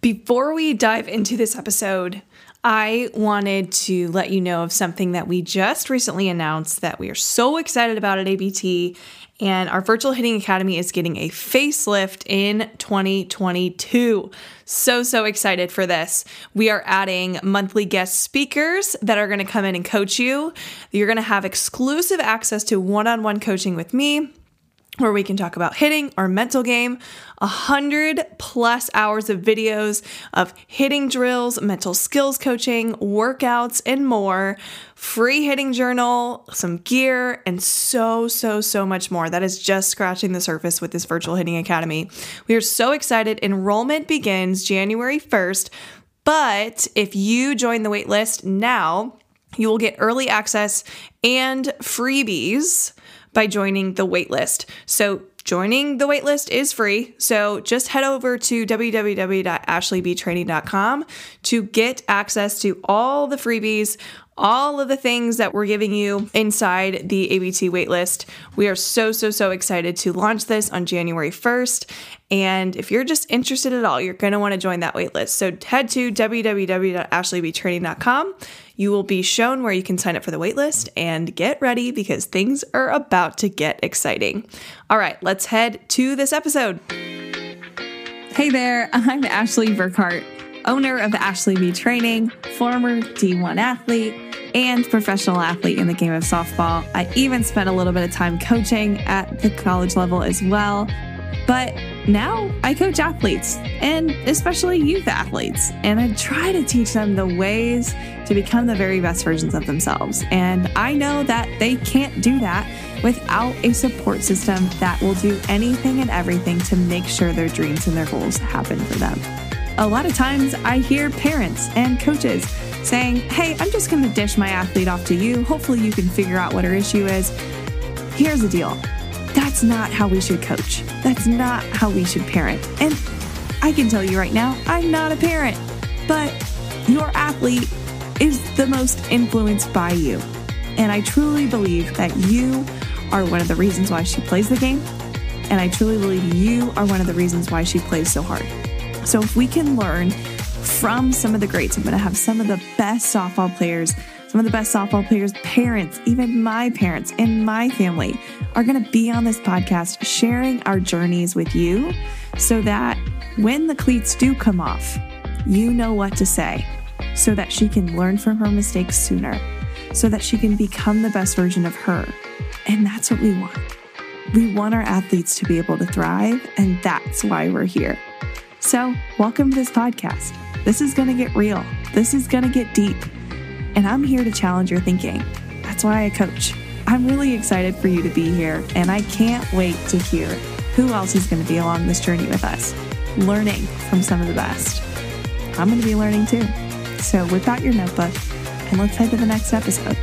Before we dive into this episode, I wanted to let you know of something that we just recently announced that we are so excited about at ABT. And our Virtual Hitting Academy is getting a facelift in 2022. So, so excited for this. We are adding monthly guest speakers that are going to come in and coach you. You're going to have exclusive access to one on one coaching with me where we can talk about hitting our mental game, a hundred plus hours of videos of hitting drills, mental skills coaching, workouts, and more, free hitting journal, some gear, and so, so, so much more. That is just scratching the surface with this virtual hitting academy. We are so excited. Enrollment begins January 1st, but if you join the waitlist now, you will get early access and freebies by joining the waitlist. So Joining the waitlist is free, so just head over to www.ashleybtraining.com to get access to all the freebies, all of the things that we're giving you inside the ABT waitlist. We are so, so, so excited to launch this on January 1st. And if you're just interested at all, you're going to want to join that waitlist. So head to www.ashleybtraining.com you will be shown where you can sign up for the waitlist and get ready because things are about to get exciting. All right, let's head to this episode. Hey there, I'm Ashley Burkhart, owner of Ashley B Training, former D1 athlete and professional athlete in the game of softball. I even spent a little bit of time coaching at the college level as well. But now I coach athletes and especially youth athletes, and I try to teach them the ways to become the very best versions of themselves. And I know that they can't do that without a support system that will do anything and everything to make sure their dreams and their goals happen for them. A lot of times I hear parents and coaches saying, Hey, I'm just going to dish my athlete off to you. Hopefully, you can figure out what her issue is. Here's the deal that's not how we should coach. That's not how we should parent. And I can tell you right now, I'm not a parent, but your athlete is the most influenced by you. And I truly believe that you are one of the reasons why she plays the game. And I truly believe you are one of the reasons why she plays so hard. So if we can learn from some of the greats, I'm going to have some of the best softball players some of the best softball players' parents, even my parents and my family, are going to be on this podcast sharing our journeys with you so that when the cleats do come off, you know what to say so that she can learn from her mistakes sooner, so that she can become the best version of her. And that's what we want. We want our athletes to be able to thrive, and that's why we're here. So, welcome to this podcast. This is going to get real, this is going to get deep and I'm here to challenge your thinking. That's why I coach. I'm really excited for you to be here, and I can't wait to hear who else is going to be along this journey with us, learning from some of the best. I'm going to be learning too. So whip out your notebook and let's head to the next episode.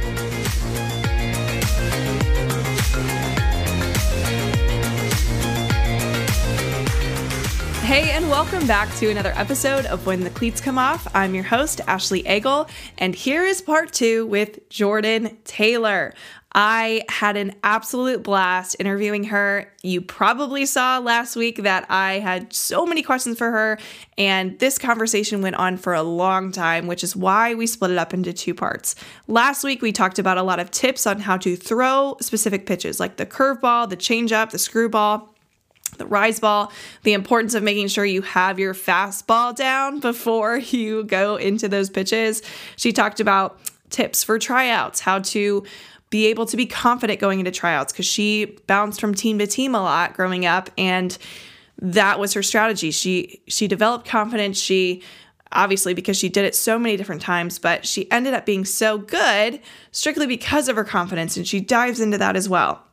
Hey, and welcome back to another episode of When the Cleats Come Off. I'm your host, Ashley Egel, and here is part two with Jordan Taylor. I had an absolute blast interviewing her. You probably saw last week that I had so many questions for her, and this conversation went on for a long time, which is why we split it up into two parts. Last week, we talked about a lot of tips on how to throw specific pitches like the curveball, the changeup, the screwball the rise ball, the importance of making sure you have your fastball down before you go into those pitches. She talked about tips for tryouts, how to be able to be confident going into tryouts because she bounced from team to team a lot growing up and that was her strategy. She she developed confidence. She obviously because she did it so many different times, but she ended up being so good strictly because of her confidence and she dives into that as well.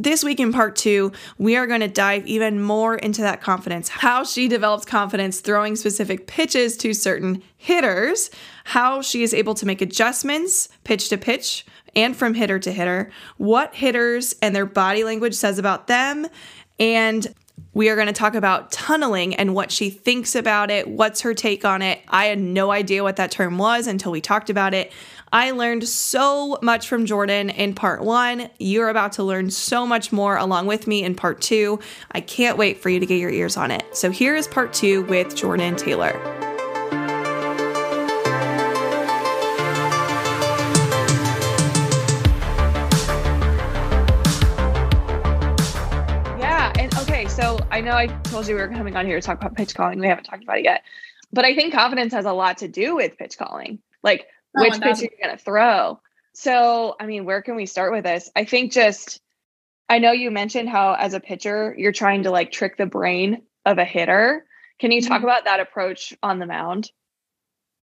This week in part two, we are going to dive even more into that confidence, how she develops confidence throwing specific pitches to certain hitters, how she is able to make adjustments pitch to pitch and from hitter to hitter, what hitters and their body language says about them, and we are going to talk about tunneling and what she thinks about it. What's her take on it? I had no idea what that term was until we talked about it. I learned so much from Jordan in part one. You're about to learn so much more along with me in part two. I can't wait for you to get your ears on it. So here is part two with Jordan Taylor. Yeah, and okay, so I know I told you we were coming on here to talk about pitch calling. We haven't talked about it yet. But I think confidence has a lot to do with pitch calling, like oh, which pitch you're going to throw. So, I mean, where can we start with this? I think just, I know you mentioned how as a pitcher, you're trying to like trick the brain of a hitter. Can you talk mm-hmm. about that approach on the mound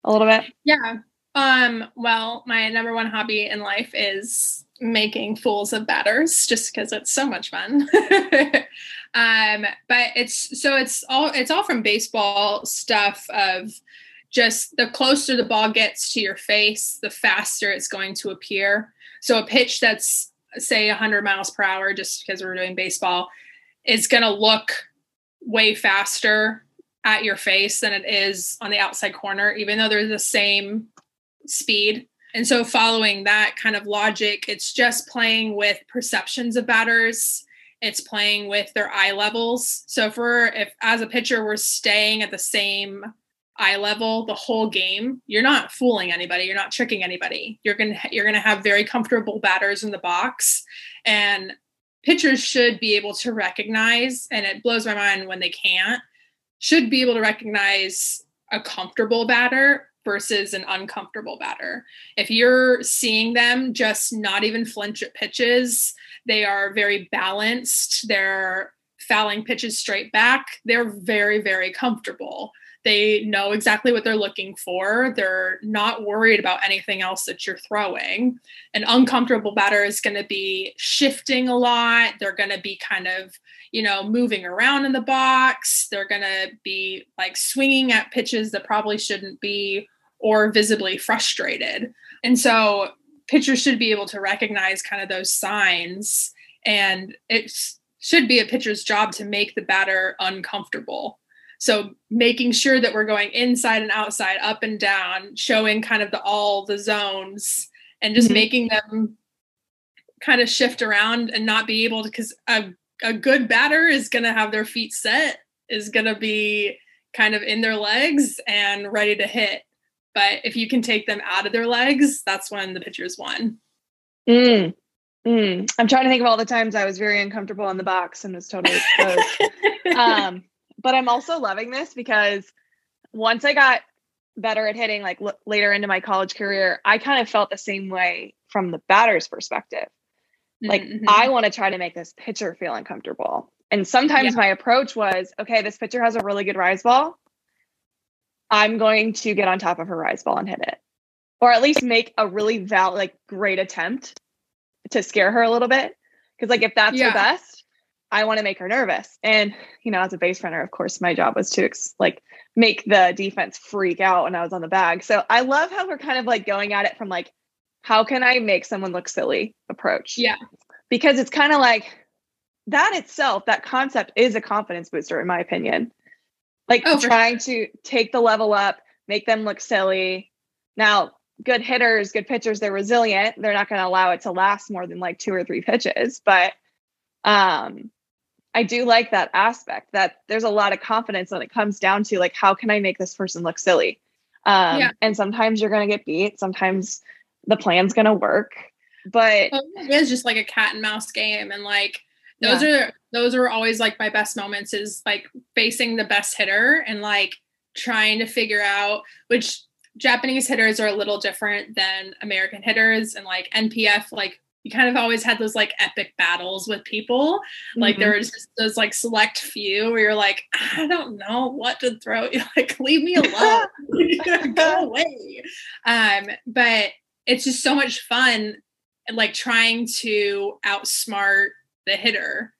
a little bit? Yeah. Um, well, my number one hobby in life is making fools of batters just because it's so much fun. Um, but it's so it's all it's all from baseball stuff of just the closer the ball gets to your face, the faster it's going to appear. So a pitch that's say 100 miles per hour, just because we're doing baseball, is going to look way faster at your face than it is on the outside corner, even though they're the same speed. And so, following that kind of logic, it's just playing with perceptions of batters it's playing with their eye levels. So if we're if as a pitcher we're staying at the same eye level the whole game, you're not fooling anybody, you're not tricking anybody. You're to you're to have very comfortable batters in the box and pitchers should be able to recognize and it blows my mind when they can't should be able to recognize a comfortable batter versus an uncomfortable batter. If you're seeing them just not even flinch at pitches, they are very balanced, they're fouling pitches straight back, they're very, very comfortable. They know exactly what they're looking for. They're not worried about anything else that you're throwing. An uncomfortable batter is going to be shifting a lot. They're going to be kind of, you know, moving around in the box. They're going to be like swinging at pitches that probably shouldn't be or visibly frustrated. And so pitchers should be able to recognize kind of those signs and it should be a pitcher's job to make the batter uncomfortable. So making sure that we're going inside and outside, up and down, showing kind of the all the zones and just mm-hmm. making them kind of shift around and not be able to because a, a good batter is going to have their feet set is going to be kind of in their legs and ready to hit but if you can take them out of their legs, that's when the pitchers won. Mm. Mm. I'm trying to think of all the times I was very uncomfortable in the box and was totally exposed. um, but I'm also loving this because once I got better at hitting, like l- later into my college career, I kind of felt the same way from the batter's perspective. Like, mm-hmm. I want to try to make this pitcher feel uncomfortable. And sometimes yeah. my approach was okay, this pitcher has a really good rise ball. I'm going to get on top of her rise ball and hit it. Or at least make a really val like great attempt to scare her a little bit. Cause like if that's yeah. the best, I want to make her nervous. And you know, as a base runner, of course, my job was to ex- like make the defense freak out when I was on the bag. So I love how we're kind of like going at it from like, how can I make someone look silly approach? Yeah. Because it's kind of like that itself, that concept is a confidence booster, in my opinion. Like oh, trying sure. to take the level up, make them look silly. Now, good hitters, good pitchers, they're resilient. They're not going to allow it to last more than like two or three pitches. But um, I do like that aspect that there's a lot of confidence when it comes down to like, how can I make this person look silly? Um, yeah. And sometimes you're going to get beat. Sometimes the plan's going to work. But it is just like a cat and mouse game. And like, those yeah. are those are always like my best moments is like facing the best hitter and like trying to figure out which Japanese hitters are a little different than American hitters and like NPF like you kind of always had those like epic battles with people. Like mm-hmm. there was just those like select few where you're like, I don't know what to throw. You're like, leave me alone. Go away. Um, but it's just so much fun like trying to outsmart the hitter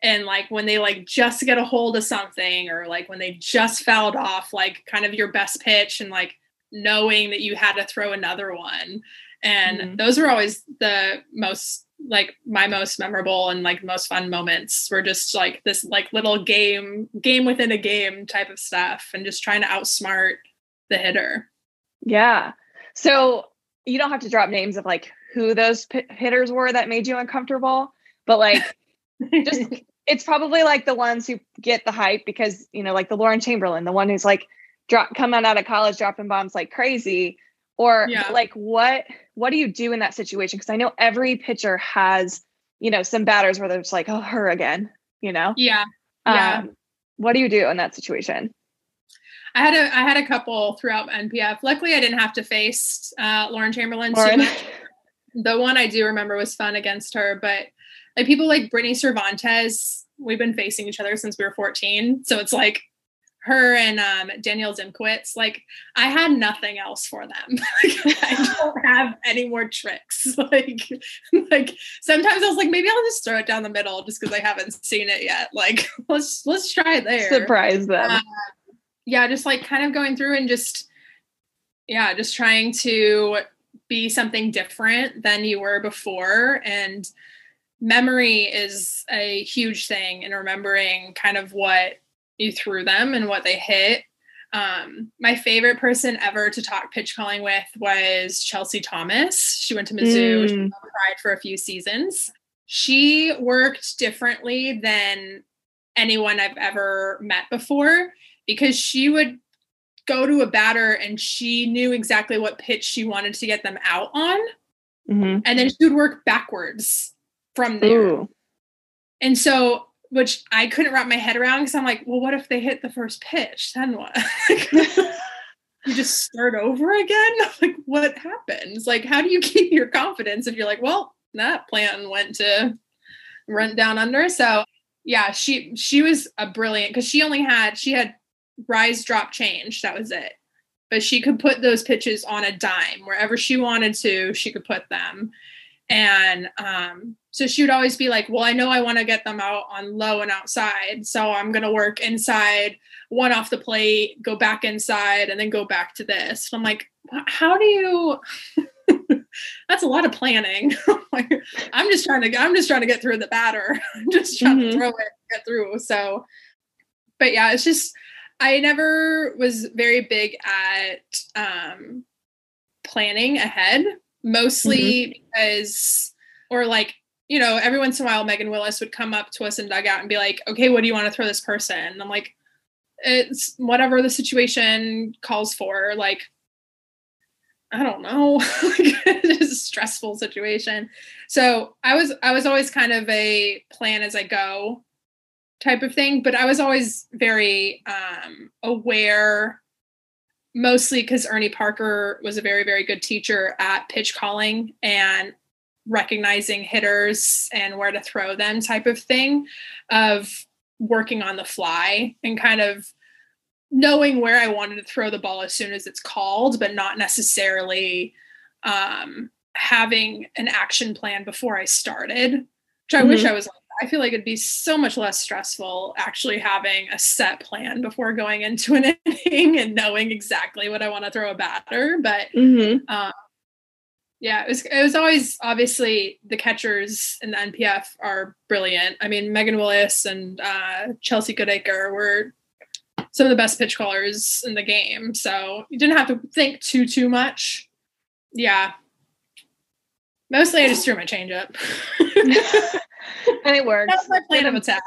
and like when they like just get a hold of something or like when they just fouled off like kind of your best pitch and like knowing that you had to throw another one and mm-hmm. those were always the most like my most memorable and like most fun moments were just like this like little game game within a game type of stuff and just trying to outsmart the hitter yeah so you don't have to drop names of like who those p- hitters were that made you uncomfortable, but like just it's probably like the ones who get the hype because you know like the Lauren Chamberlain, the one who's like drop coming out of college dropping bombs like crazy, or yeah. like what what do you do in that situation? Because I know every pitcher has you know some batters where they're just like oh her again, you know. Yeah. Yeah. Um, what do you do in that situation? I had a I had a couple throughout NPF. Luckily, I didn't have to face uh, Lauren Chamberlain Lauren. too much. The one I do remember was fun against her, but like people like Brittany Cervantes, we've been facing each other since we were 14. So it's like her and um, Danielle Zymkowitz, like I had nothing else for them. like, I don't have any more tricks. Like, like sometimes I was like, maybe I'll just throw it down the middle just because I haven't seen it yet. Like, let's let's try there. Surprise them. Uh, yeah, just like kind of going through and just yeah, just trying to be something different than you were before and memory is a huge thing in remembering kind of what you threw them and what they hit. Um, my favorite person ever to talk pitch calling with was Chelsea Thomas. She went to Mizzou, mm. she Pride for a few seasons. She worked differently than anyone I've ever met before because she would go to a batter and she knew exactly what pitch she wanted to get them out on. Mm-hmm. And then she would work backwards from there. Ooh. And so, which I couldn't wrap my head around because I'm like, well, what if they hit the first pitch? Then what? you just start over again? Like, what happens? Like, how do you keep your confidence if you're like, well, that plan went to run down under? So, yeah, she she was a brilliant because she only had she had rise, drop, change. That was it. But she could put those pitches on a dime wherever she wanted to. She could put them, and um, so she would always be like, "Well, I know I want to get them out on low and outside, so I'm going to work inside, one off the plate, go back inside, and then go back to this." And I'm like, "How do you?" that's a lot of planning. like, I'm just trying to I'm just trying to get through the batter. I'm just trying mm-hmm. to throw it, get through. So, but yeah, it's just I never was very big at um, planning ahead, mostly mm-hmm. because, or like, you know, every once in a while, Megan Willis would come up to us in dugout and be like, okay, what do you want to throw this person? And I'm like, it's whatever the situation calls for. Like, I don't know. it's a stressful situation. So I was I was always kind of a plan as I go type of thing but i was always very um, aware mostly because ernie parker was a very very good teacher at pitch calling and recognizing hitters and where to throw them type of thing of working on the fly and kind of knowing where i wanted to throw the ball as soon as it's called but not necessarily um, having an action plan before i started which i mm-hmm. wish i was like I feel like it'd be so much less stressful actually having a set plan before going into an inning and knowing exactly what I want to throw a batter. But mm-hmm. um, yeah, it was it was always obviously the catchers in the NPF are brilliant. I mean, Megan Willis and uh, Chelsea Goodacre were some of the best pitch callers in the game. So you didn't have to think too too much. Yeah. Mostly I just threw my change up. and it works. That's my plan of attack.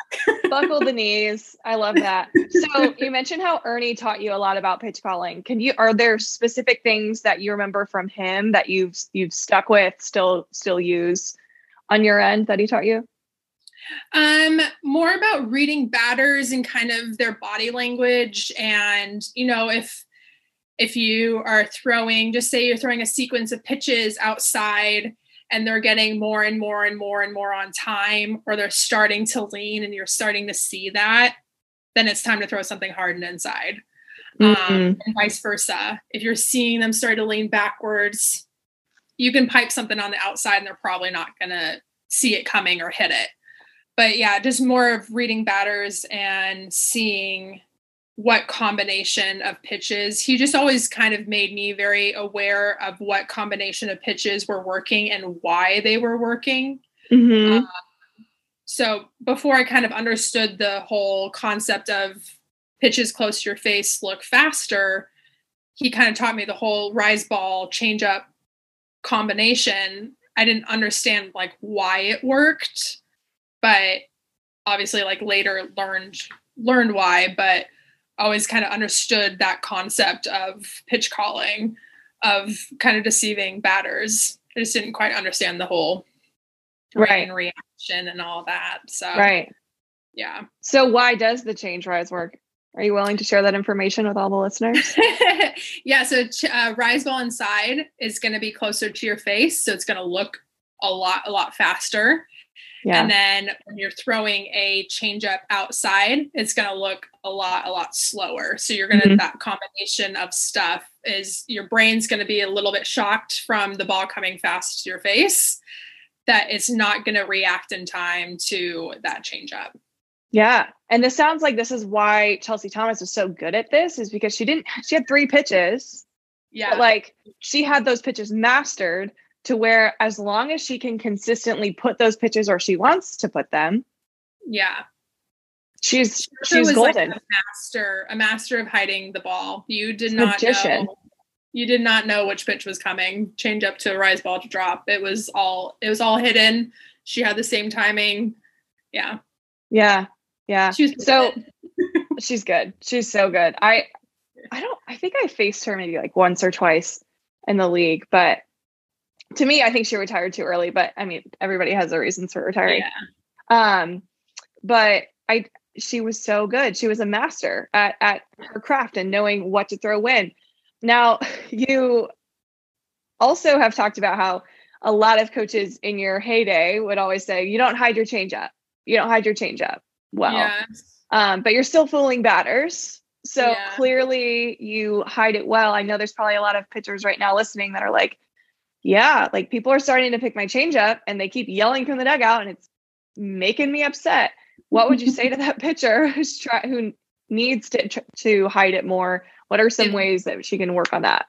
buckle the knees. I love that. So you mentioned how Ernie taught you a lot about pitch calling. Can you are there specific things that you remember from him that you've you've stuck with, still still use on your end that he taught you? Um, more about reading batters and kind of their body language and you know if if you are throwing just say you're throwing a sequence of pitches outside and they're getting more and more and more and more on time, or they're starting to lean and you're starting to see that, then it's time to throw something hard and inside. Um, mm-hmm. Um, and vice versa. If you're seeing them start to lean backwards, you can pipe something on the outside and they're probably not going to see it coming or hit it. But yeah, just more of reading batters and seeing what combination of pitches. He just always kind of made me very aware of what combination of pitches were working and why they were working. Mm-hmm. Um, so before I kind of understood the whole concept of pitches close to your face look faster, he kind of taught me the whole rise ball, change up, combination, I didn't understand like why it worked, but obviously like later learned learned why, but always kind of understood that concept of pitch calling, of kind of deceiving batters. I just didn't quite understand the whole right and reaction and all that. So right. yeah. So why does the change rise work? Are you willing to share that information with all the listeners? yeah. So uh, rise ball inside is going to be closer to your face, so it's going to look a lot a lot faster. Yeah. And then when you're throwing a change up outside, it's going to look a lot, a lot slower. So you're going to, Mhm. that combination of stuff is your brain's going to be a little bit shocked from the ball coming fast to your face, that it's not going to react in time to that change up. Yeah. And this sounds like this is why Chelsea Thomas was so good at this, is because she didn't, she had three pitches, Yeah. but like she had those pitches mastered to where as long as she can consistently put those pitches or she wants to put them, yeah. she's She she's was like golden. a master, a master of hiding the ball. You did not magician. know. You did not know which pitch was coming. Change up to a rise ball to drop. It was all. It was all hidden. She had the same timing. Yeah. yeah. Yeah. She was So she's good. She's so good. I I don't I think I faced her maybe like once or twice in the league, but to me, I think she retired too early. But I mean, everybody has their reasons for retiring. Yeah. Um, but I she was so good. She was a master at at her craft and knowing what to throw when. Now you also have talked about how a lot of coaches in your heyday would always say, you don't hide your change up. You don't hide your change up. Well, Yeah. um, but you're still fooling batters. So Yeah. clearly you hide it well. I know there's probably a lot of pitchers right now listening that are like, yeah, like people are starting to pick my change up and they keep yelling from the dugout and it's making me upset. What would you say to that pitcher who's try who needs to to hide it more? What are some If- ways that she can work on that?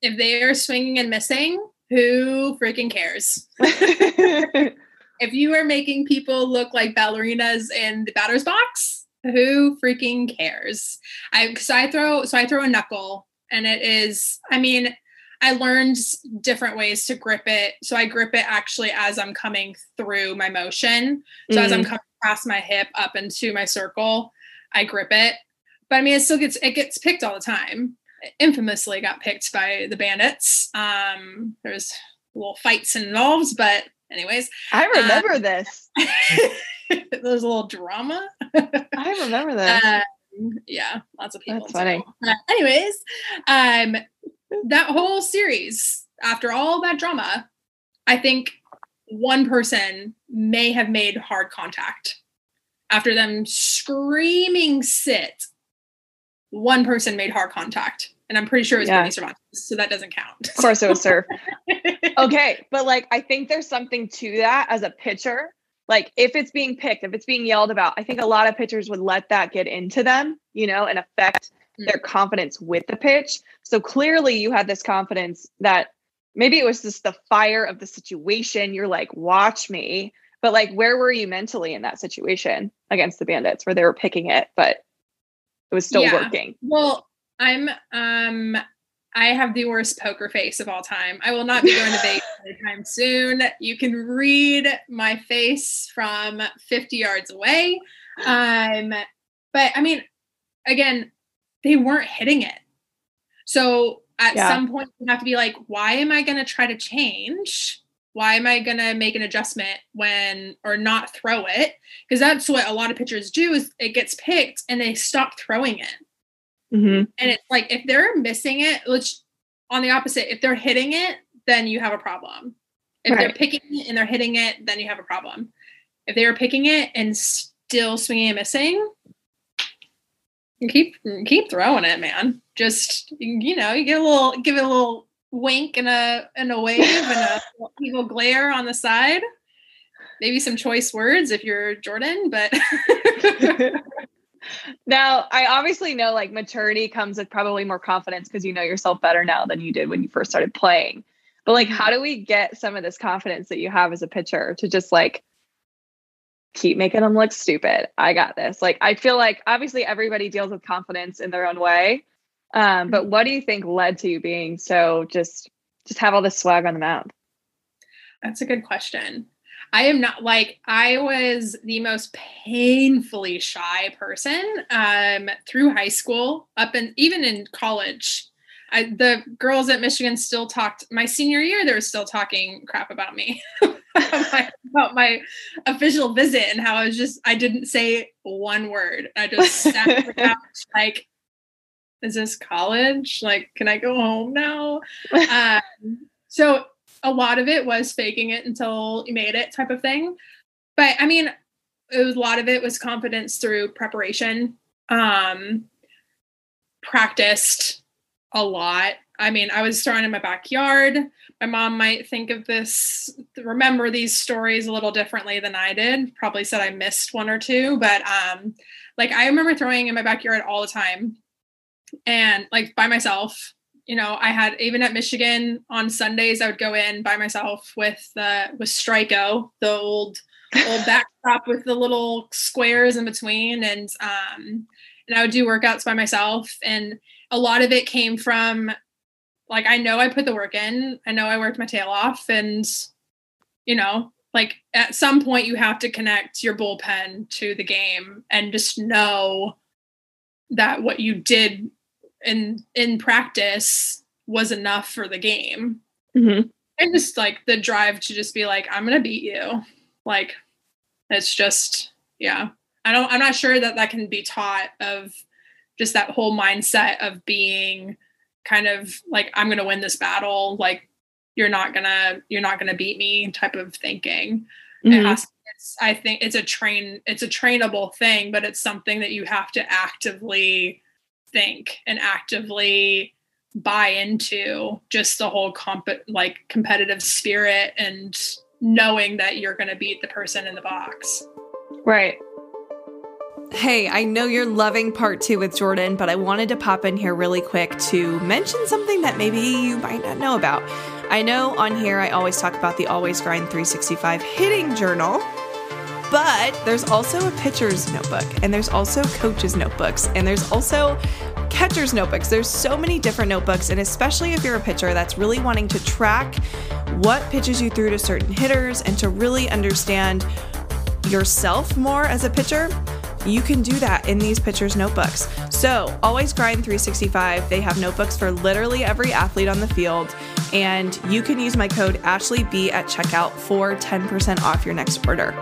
If they are swinging and missing, who freaking cares? if you are making people look like ballerinas in the batter's box, who freaking cares? I so I throw so I throw a knuckle and it is I mean I learned different ways to grip it. So I grip it actually as I'm coming through my motion. So as I'm coming past my hip up into my circle, I grip it. But I mean it still gets it gets picked all the time. It infamously got picked by the bandits. Um there's little fights involved, but anyways, I remember this. there's a little drama. I remember that. Um, yeah, lots of people. That's funny. Uh, anyways, um, that whole series, after all that drama, I think one person may have made hard contact. After them screaming sit, one person made hard contact. And I'm pretty sure it was Yeah. Brittany Cervantes, so that doesn't count. of course it was surf. okay, but like I think there's something to that as a pitcher. Like if it's being picked, if it's being yelled about, I think a lot of pitchers would let that get into them, you know, and affect their confidence with the pitch. So clearly you had this confidence that maybe it was just the fire of the situation. You're like, watch me. But like, where were you mentally in that situation against the bandits where they were picking it, but it was still Yeah. working? Well, I'm um I have the worst poker face of all time. I will not be going to Vegas anytime soon. You can read my face from 50 yards away. Um but I mean again, they weren't hitting it. So at Yeah. some point you have to be like, why am I going to try to change? Why am I going to make an adjustment when or not throw it? Because that's what a lot of pitchers do is it gets picked and they stop throwing it. Mm-hmm. And it's like if they're missing it, which on the opposite, if they're hitting it, then you have a problem. If they're picking it and they're hitting it, then you have a problem. If they are picking it and still swinging and missing, keep keep throwing it, man. Just you know, you get a little, give it a little wink and a and a wave and a evil glare on the side. Maybe some choice words if you're Jordan, but now i obviously know like maturity comes with probably more confidence because you know yourself better now than you did when you first started playing but like mm-hmm. how do we get some of this confidence that you have as a pitcher to just like keep making them look stupid i got this like i feel like obviously everybody deals with confidence in their own way um, but what do you think led to you being so just just have all this swag on the mound That's a good question. I am not like I was the most painfully shy person um, through high school, up and even in college. I, the girls at Michigan still talked. My senior year, they were still talking crap about me, about my official visit and how I was just I didn't say one word. I just sat on the couch like, "Is this college? Like, can I go home now?" Um, so a lot of it was faking it until you made it type of thing. But I mean, it was a lot of it was confidence through preparation. Um, practiced a lot. I mean, I was throwing in my backyard. My mom might think of this, remember these stories a little differently than I did. Probably said I missed one or two, but um, like I remember throwing in my backyard all the time and like by myself you know, I had even at Michigan on Sundays, I would go in by myself with the with Strico, the old old backdrop with the little squares in between, and um, and I would do workouts by myself, and a lot of it came from like I know I put the work in, I know I worked my tail off, and you know, like at some point you have to connect your bullpen to the game and just know that what you did in in practice was enough for the game. Mm-hmm. And just like the drive to just be like, I'm gonna beat you. Like, it's just yeah. I don't. I'm not sure that that can be taught of just that whole mindset of being kind of like I'm gonna win this battle. Like you're not gonna you're not gonna beat me type of thinking. Mm-hmm. It has. It's, I think it's a train. It's a trainable thing, but it's something that you have to actively think and actively buy into just the whole comp like competitive spirit and knowing that you're going to beat the person in the box. Right. Hey, I know you're loving part two with Jordan, but I wanted to pop in here really quick to mention something that maybe you might not know about. I know on here I always talk about the Always Grind 365 hitting journal, but there's also a pitcher's notebook, and there's also coach's notebooks, and there's also catcher's notebooks. There's so many different notebooks, and especially if you're a pitcher that's really wanting to track what pitches you threw to certain hitters and to really understand yourself more as a pitcher, you can do that in these pitchers' notebooks. So, Always Grind 365, they have notebooks for literally every athlete on the field, and you can use my code AshleyB at checkout for 10% off your next order.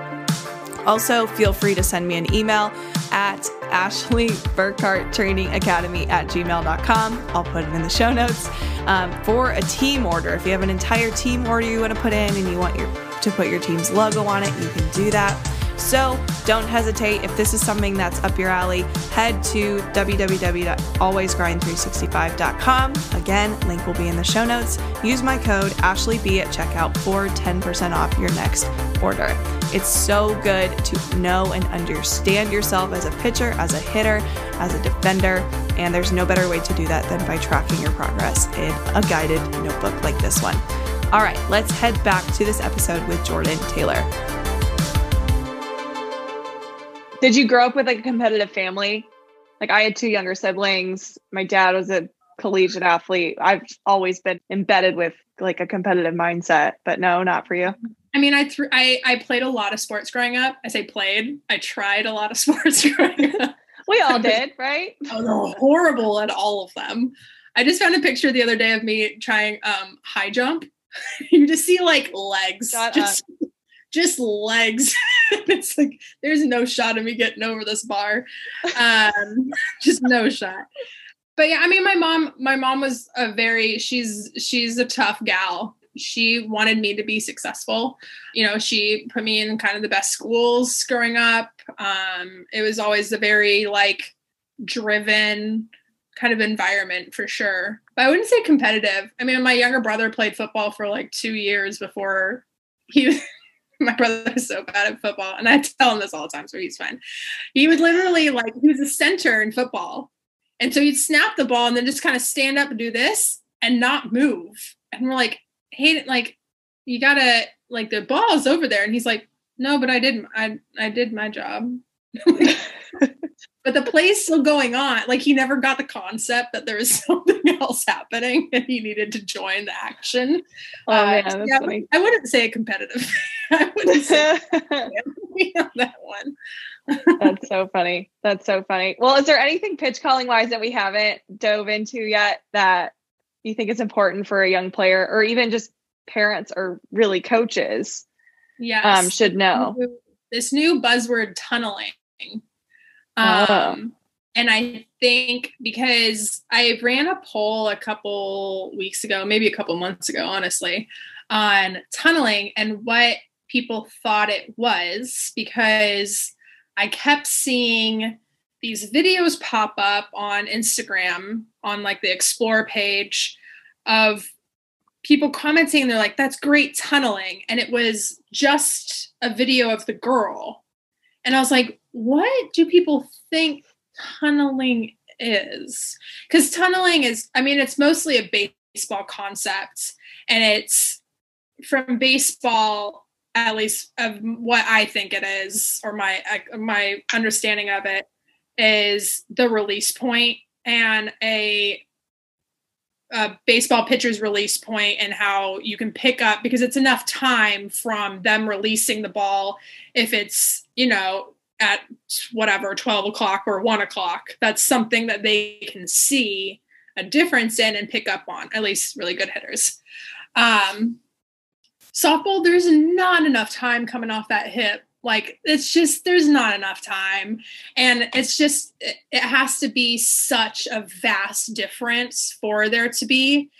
Also, feel free to send me an email at Ashley Burkhart Training Academy at gmail.com. I'll put it in the show notes um, for a team order. If you have an entire team order you want to put in and you want your to put your team's logo on it, you can do that. So don't hesitate. If this is something that's up your alley, head to www.alwaysgrind365.com. Again, link will be in the show notes. Use my code AshleyB at checkout for 10% off your next order. It's so good to know and understand yourself as a pitcher, as a hitter, as a defender, and there's no better way to do that than by tracking your progress in a guided notebook like this one. All right, let's head back to this episode with Jordan Taylor. Did you grow up with like a competitive family? Like I had two younger siblings. My dad was a collegiate athlete. I've always been embedded with like a competitive mindset, but no, not for you. I mean, I th- I I played a lot of sports growing up. I say played. I tried a lot of sports growing up. we all did, right? I was horrible at all of them. I just found a picture the other day of me trying um high jump. you just see like legs, Shut just up. just legs. it's like there's no shot of me getting over this bar. Um, just no shot. But yeah, I mean, my mom, my mom was a very she's she's a tough gal. She wanted me to be successful. You know, she put me in kind of the best schools growing up. Um, it was always a very like driven kind of environment for sure. But I wouldn't say competitive. I mean, my younger brother played football for like two years before he my brother is so bad at football, and I tell him this all the time, so he's fine. He would literally like he was a center in football, and so he'd snap the ball and then just kind of stand up and do this and not move. And we're like, hey, like you gotta like the ball's over there, and he's like, no, but I did I I did my job. but the play's still going on. Like he never got the concept that there was something else happening and he needed to join the action. Oh uh, man, yeah, I wouldn't say a competitive. I wouldn't say that one. That's so funny. That's so funny. Well, is there anything pitch calling wise that we haven't dove into yet that you think is important for a young player or even just parents or really coaches yes. um, should know? This new buzzword tunneling. Um, oh. And I think because I ran a poll a couple weeks ago, maybe a couple months ago, honestly, on tunneling and what people thought it was, because I kept seeing these videos pop up on Instagram on like the explore page of people commenting they're like that's great tunneling and it was just a video of the girl and i was like what do people think tunneling is? Because tunneling is i mean it's mostly a baseball concept and it's from baseball at least of what I think it is, or my my understanding of it is the release point and a, a baseball pitcher's release point and how you can pick up because it's enough time from them releasing the ball if it's you know at whatever 12 o'clock or 1 o'clock that's something that they can see a difference in and pick up on at least really good hitters. Um, softball there's not enough time coming off that hip. Like it's just there's not enough time. And it's just it has to be such a vast difference for there to be.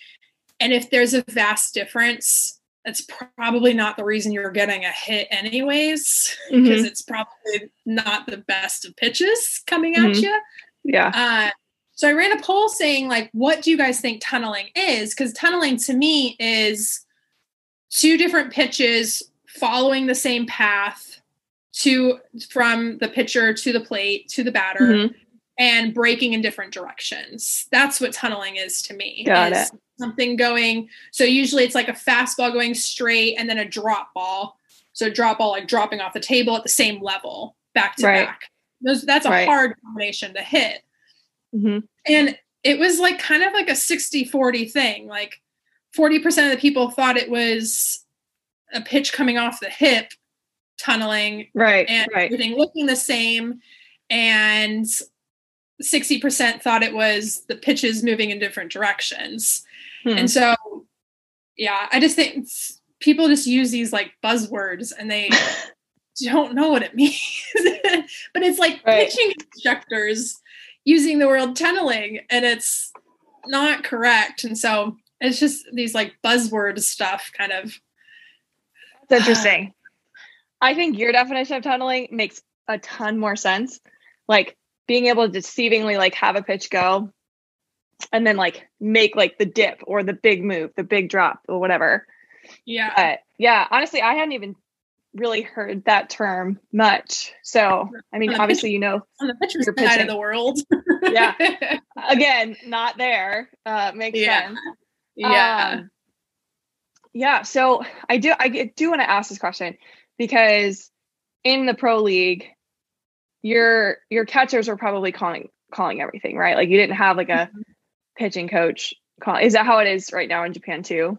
And if there's a vast difference that's probably not the reason you're getting a hit anyways mm-hmm. because it's probably not the best of pitches coming at mm-hmm. you yeah uh, so i ran a poll saying like what do you guys think tunneling is because tunneling to me is two different pitches following the same path to from the pitcher to the plate to the batter mm-hmm. And breaking in different directions. That's what tunneling is to me. Got it. Something going so usually it's like a fastball going straight and then a drop ball. So a drop ball like dropping off the table at the same level back to right. back. Those, that's a right. hard combination to hit. Mm-hmm. And it was like kind of like a 60 40 thing. Like 40% of the people thought it was a pitch coming off the hip tunneling right and right. everything looking the same and 60% thought it was the pitches moving in different directions. Hmm. and so yeah i just think people just use these like buzzwords and they don't know what it means. But it's like right. pitching instructors using the word tunneling and it's not correct. And so it's just these like buzzword stuff kind of. It's interesting. I think your definition of tunneling makes a ton more sense. Like being able to deceivingly like have a pitch go and then like make like the dip or the big move the big drop or whatever. Yeah. But yeah honestly i hadn't even really heard that term much. So i mean obviously pitch, you know on the pitcher side of the world. Yeah. Again not there. Uh makes yeah. sense. Yeah. Um, yeah. So I do I do want to ask this question because in the pro league, your your catchers are probably calling calling everything, right? Like you didn't have like a mm-hmm. pitching coach call. Is that how it is right now in Japan too?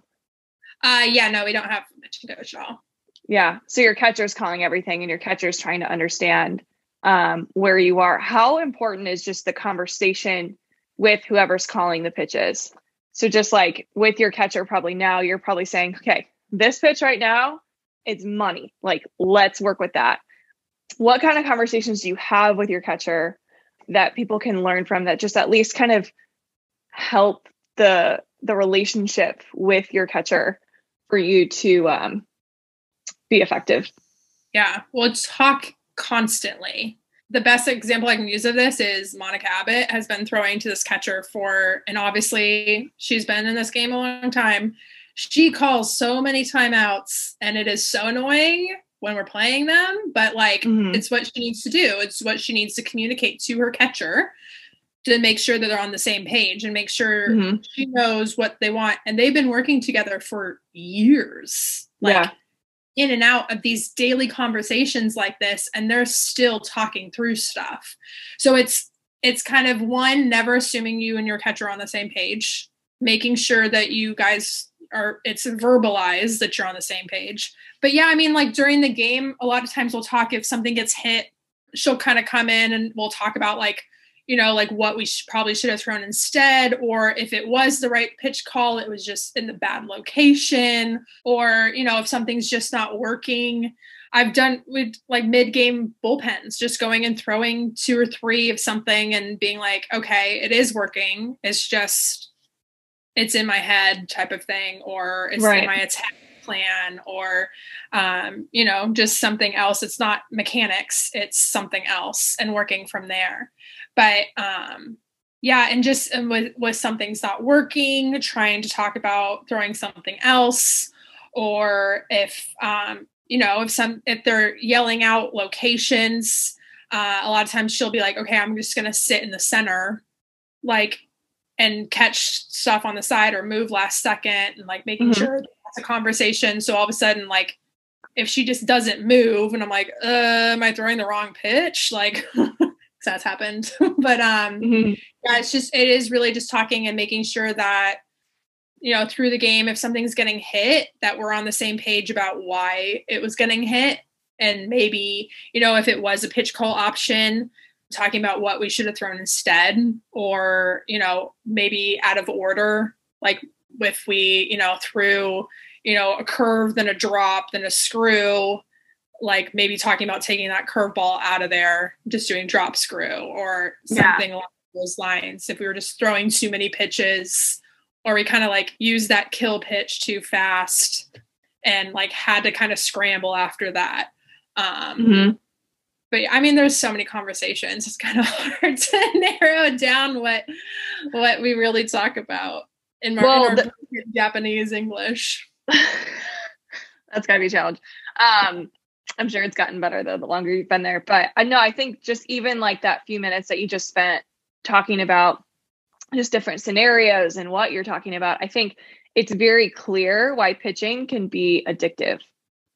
Uh yeah, no, we don't have a pitching coach at all. Yeah. So your catcher's calling everything and your catcher's trying to understand um, where you are. How important is just the conversation with whoever's calling the pitches? So just like with your catcher, probably now you're probably saying, okay, this pitch right now, it's money. Like, let's work with that. What kind of conversations do you have with your catcher that people can learn from that just at least kind of help the the relationship with your catcher for you to um, be effective? Yeah, well, talk constantly the best example I can use of this is Monica Abbott has been throwing to this catcher for, and obviously she's been in this game a long time. She calls so many timeouts, and it is so annoying when we're playing them, but like mm-hmm. it's what she needs to do. It's what she needs to communicate to her catcher to make sure that they're on the same page and make sure mm-hmm. she knows what they want. And they've been working together for years. Like, yeah in and out of these daily conversations like this and they're still talking through stuff so it's it's kind of one never assuming you and your catcher are on the same page making sure that you guys are it's verbalized that you're on the same page but yeah i mean like during the game a lot of times we'll talk if something gets hit she'll kind of come in and we'll talk about like you know, like what we probably should have thrown instead, or if it was the right pitch call, it was just in the bad location, or, you know, if something's just not working. I've done with like mid game bullpens, just going and throwing two or three of something and being like, okay, it is working. It's just, it's in my head type of thing, or it's right. in my attack plan, or, um, you know, just something else. It's not mechanics, it's something else and working from there but um yeah and just and with with something's not working trying to talk about throwing something else or if um you know if some if they're yelling out locations uh, a lot of times she'll be like okay i'm just going to sit in the center like and catch stuff on the side or move last second and like making mm-hmm. sure that's a conversation so all of a sudden like if she just doesn't move and i'm like uh, am i throwing the wrong pitch like that's happened. but um mm-hmm. yeah, it's just it is really just talking and making sure that you know through the game if something's getting hit that we're on the same page about why it was getting hit and maybe you know if it was a pitch call option talking about what we should have thrown instead or you know maybe out of order like if we you know threw you know a curve then a drop then a screw like maybe talking about taking that curveball out of there, just doing drop screw or something yeah. along those lines. If we were just throwing too many pitches, or we kind of like use that kill pitch too fast and like had to kind of scramble after that. Um, mm-hmm. But I mean, there's so many conversations. It's kind of hard to narrow down what what we really talk about in, well, in the- Japanese English. That's gotta be a challenge. Um, I'm sure it's gotten better though the longer you've been there. But I know I think just even like that few minutes that you just spent talking about just different scenarios and what you're talking about, I think it's very clear why pitching can be addictive.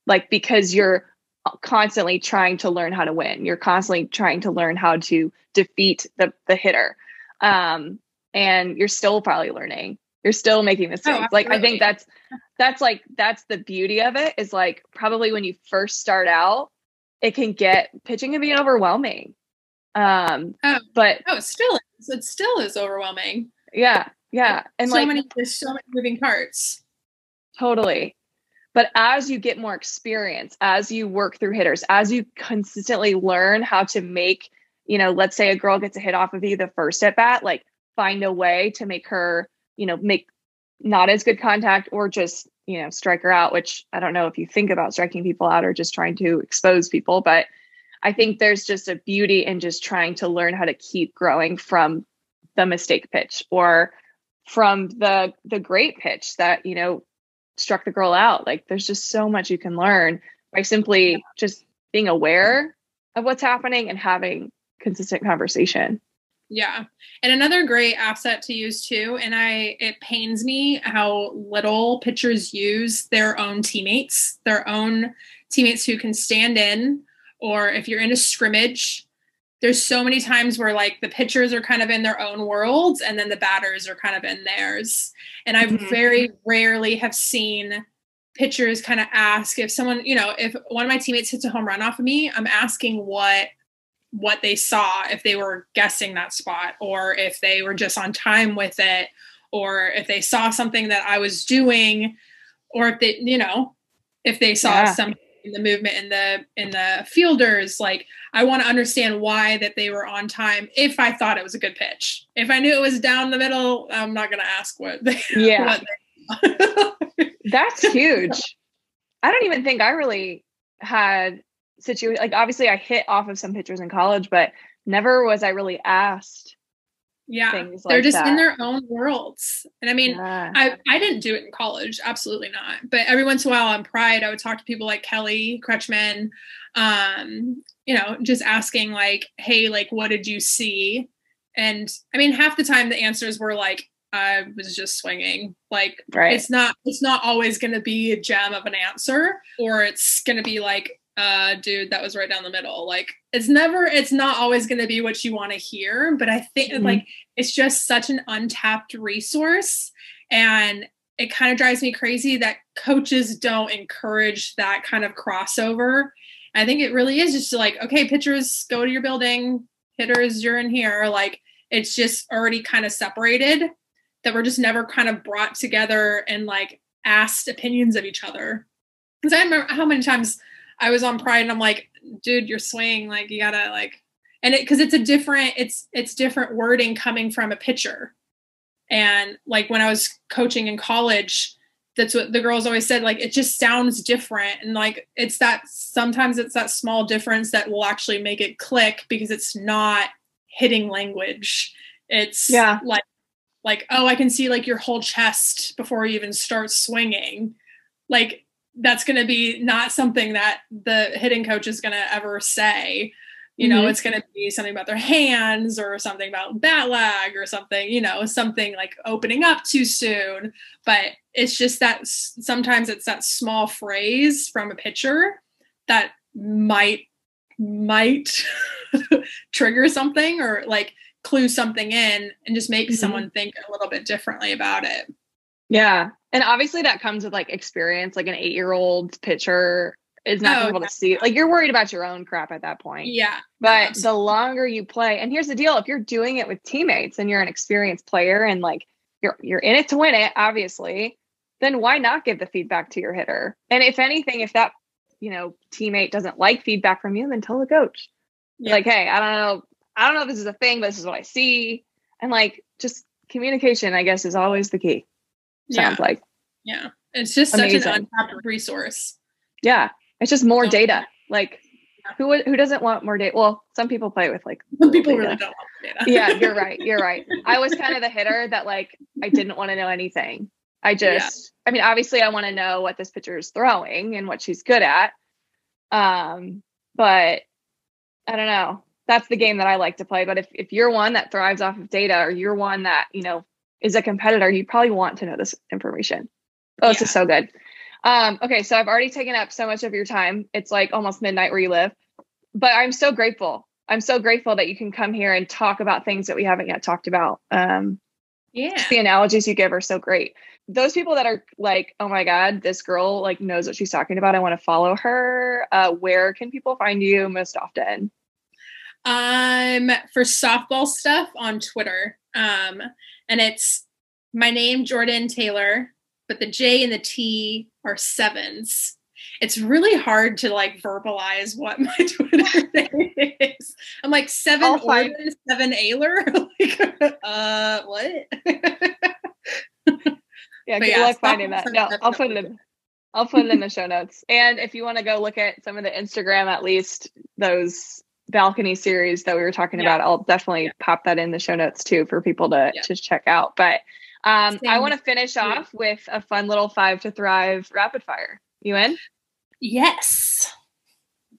Like because you're constantly trying to learn how to win. You're constantly trying to learn how to defeat the the hitter. Um, and you're still probably learning you're still making oh, mistakes. Oh, like I think that's that's like that's the beauty of it is like probably when you first start out, it can get pitching can be overwhelming. Um oh, but oh, it still is. It still is overwhelming. Yeah, yeah, and so like many there's so many moving parts. Totally. But as you get more experience, as you work through hitters, as you consistently learn how to make, you know, let's say a girl gets a hit off of you the first at bat, like find a way to make her you know, make not as good contact or just, you know, strike her out, which I don't know if you think about striking people out or just trying to expose people, but I think there's just a beauty in just trying to learn how to keep growing from the mistake pitch or from the the great pitch that, you know, struck the girl out. Like there's just so much you can learn by simply just being aware of what's happening and having consistent conversation. Yeah. And another great asset to use too, and I it pains me how little pitchers use their own teammates, their own teammates who can stand in, or if you're in a scrimmage, there's so many times where like the pitchers are kind of in their own worlds and then the batters are kind of in theirs. And I mm-hmm. very rarely have seen pitchers kind of ask if someone, you know, if one of my teammates hits a home run off of me, I'm asking what what they saw if they were guessing that spot or if they were just on time with it or if they saw something that I was doing or if they you know if they saw yeah. something in the movement in the in the fielders like I want to understand why that they were on time if I thought it was a good pitch. If I knew it was down the middle I'm not going to ask what they yeah. what they that's huge. I don't even think I really had situation like obviously I hit off of some pitchers in college, but never was I really asked. Yeah. Things they're just that. in their own worlds. And I mean, yeah. I, I didn't do it in college, absolutely not. But every once in a while on Pride, I would talk to people like Kelly Kretschman, um, you know, just asking like, hey, like what did you see? And I mean, half the time the answers were like, I was just swinging. Like Right. it's not it's not always going to be a gem of an answer or it's going to be like uh dude that was right down the middle. Like it's never it's not always going to be what you want to hear, but I think Mhm. like it's just such an untapped resource and it kind of drives me crazy that coaches don't encourage that kind of crossover. I think it really is just like, okay, pitchers go to your building, hitters, you're in here. Like it's just already kind of separated that we're just never kind of brought together and like asked opinions of each other. Because I remember how many times I was on Pride and I'm like, dude, you're swinging, like you gotta like, and it because it's a different, it's it's different wording coming from a pitcher. And like when I was coaching in college, that's what the girls always said like it just sounds different and like it's that sometimes it's that small difference that will actually make it click because it's not hitting language it's Yeah. like like oh i can see like your whole chest before you even start swinging like that's going to be not something that the hitting coach is going to ever say you know Mhm. it's going to be something about their hands or something about bat lag or something you know something like opening up too soon but it's just that sometimes it's that small phrase from a pitcher that might might trigger something or like clue something in and just make Mhm. someone think a little bit differently about it Yeah. And obviously that comes with like experience. Like an eight year old pitcher is not Oh, able to see like you're worried about your own crap at that point. yeah But the longer you play, and here's the deal: if you're doing it with teammates and you're an experienced player and like you're you're in it to win it, obviously, then why not give the feedback to your hitter? And if anything, if that you know teammate doesn't like feedback from you, then tell the coach. Yeah. Like, hey, I don't know, I don't know if this is a thing, but this is what I see. And like just communication, I guess, is always the key. Yeah Sounds like. yeah it's just such an untapped resource Yeah. It's just more data. Like who who doesn't want more data? Well, some people play with like some people data. really don't want data yeah, you're right. You're right. I was kind of the hitter that like I didn't want to know anything. I just I mean, obviously I want to know what this pitcher is throwing and what she's good at. Um, but I don't know. That's the game that I like to play. But if if you're one that thrives off of data or you're one that, you know, is a competitor, you probably want to know this information. Oh, this is so good. Um, okay, so I've already taken up so much of your time. It's like almost midnight where you live. But I'm so grateful. I'm so grateful that you can come here and talk about things that we haven't yet talked about. Um, yeah the analogies you give are so great. Those people that are like, oh my God, this girl like knows what she's talking about. I want to follow her. Uh, where can people find you most often? Um, for softball stuff on Twitter. Um, and it's my name, Jordan Taylor, but the J and the T are sevens. It's really hard to like verbalize what my Twitter name is. I'm like seven Orban, seven Ailer. like, uh, what? Yeah, good yeah, luck finding that. No, I'll put it in. I'll put it in the show notes. And if you want to go look at some of the Instagram, at least those balcony series that we were talking Yeah. about, I'll definitely pop that in the show notes too for people to Yeah. to check out. But um, I want to finish Yeah. off with a fun little five to thrive rapid fire. You in? Yes.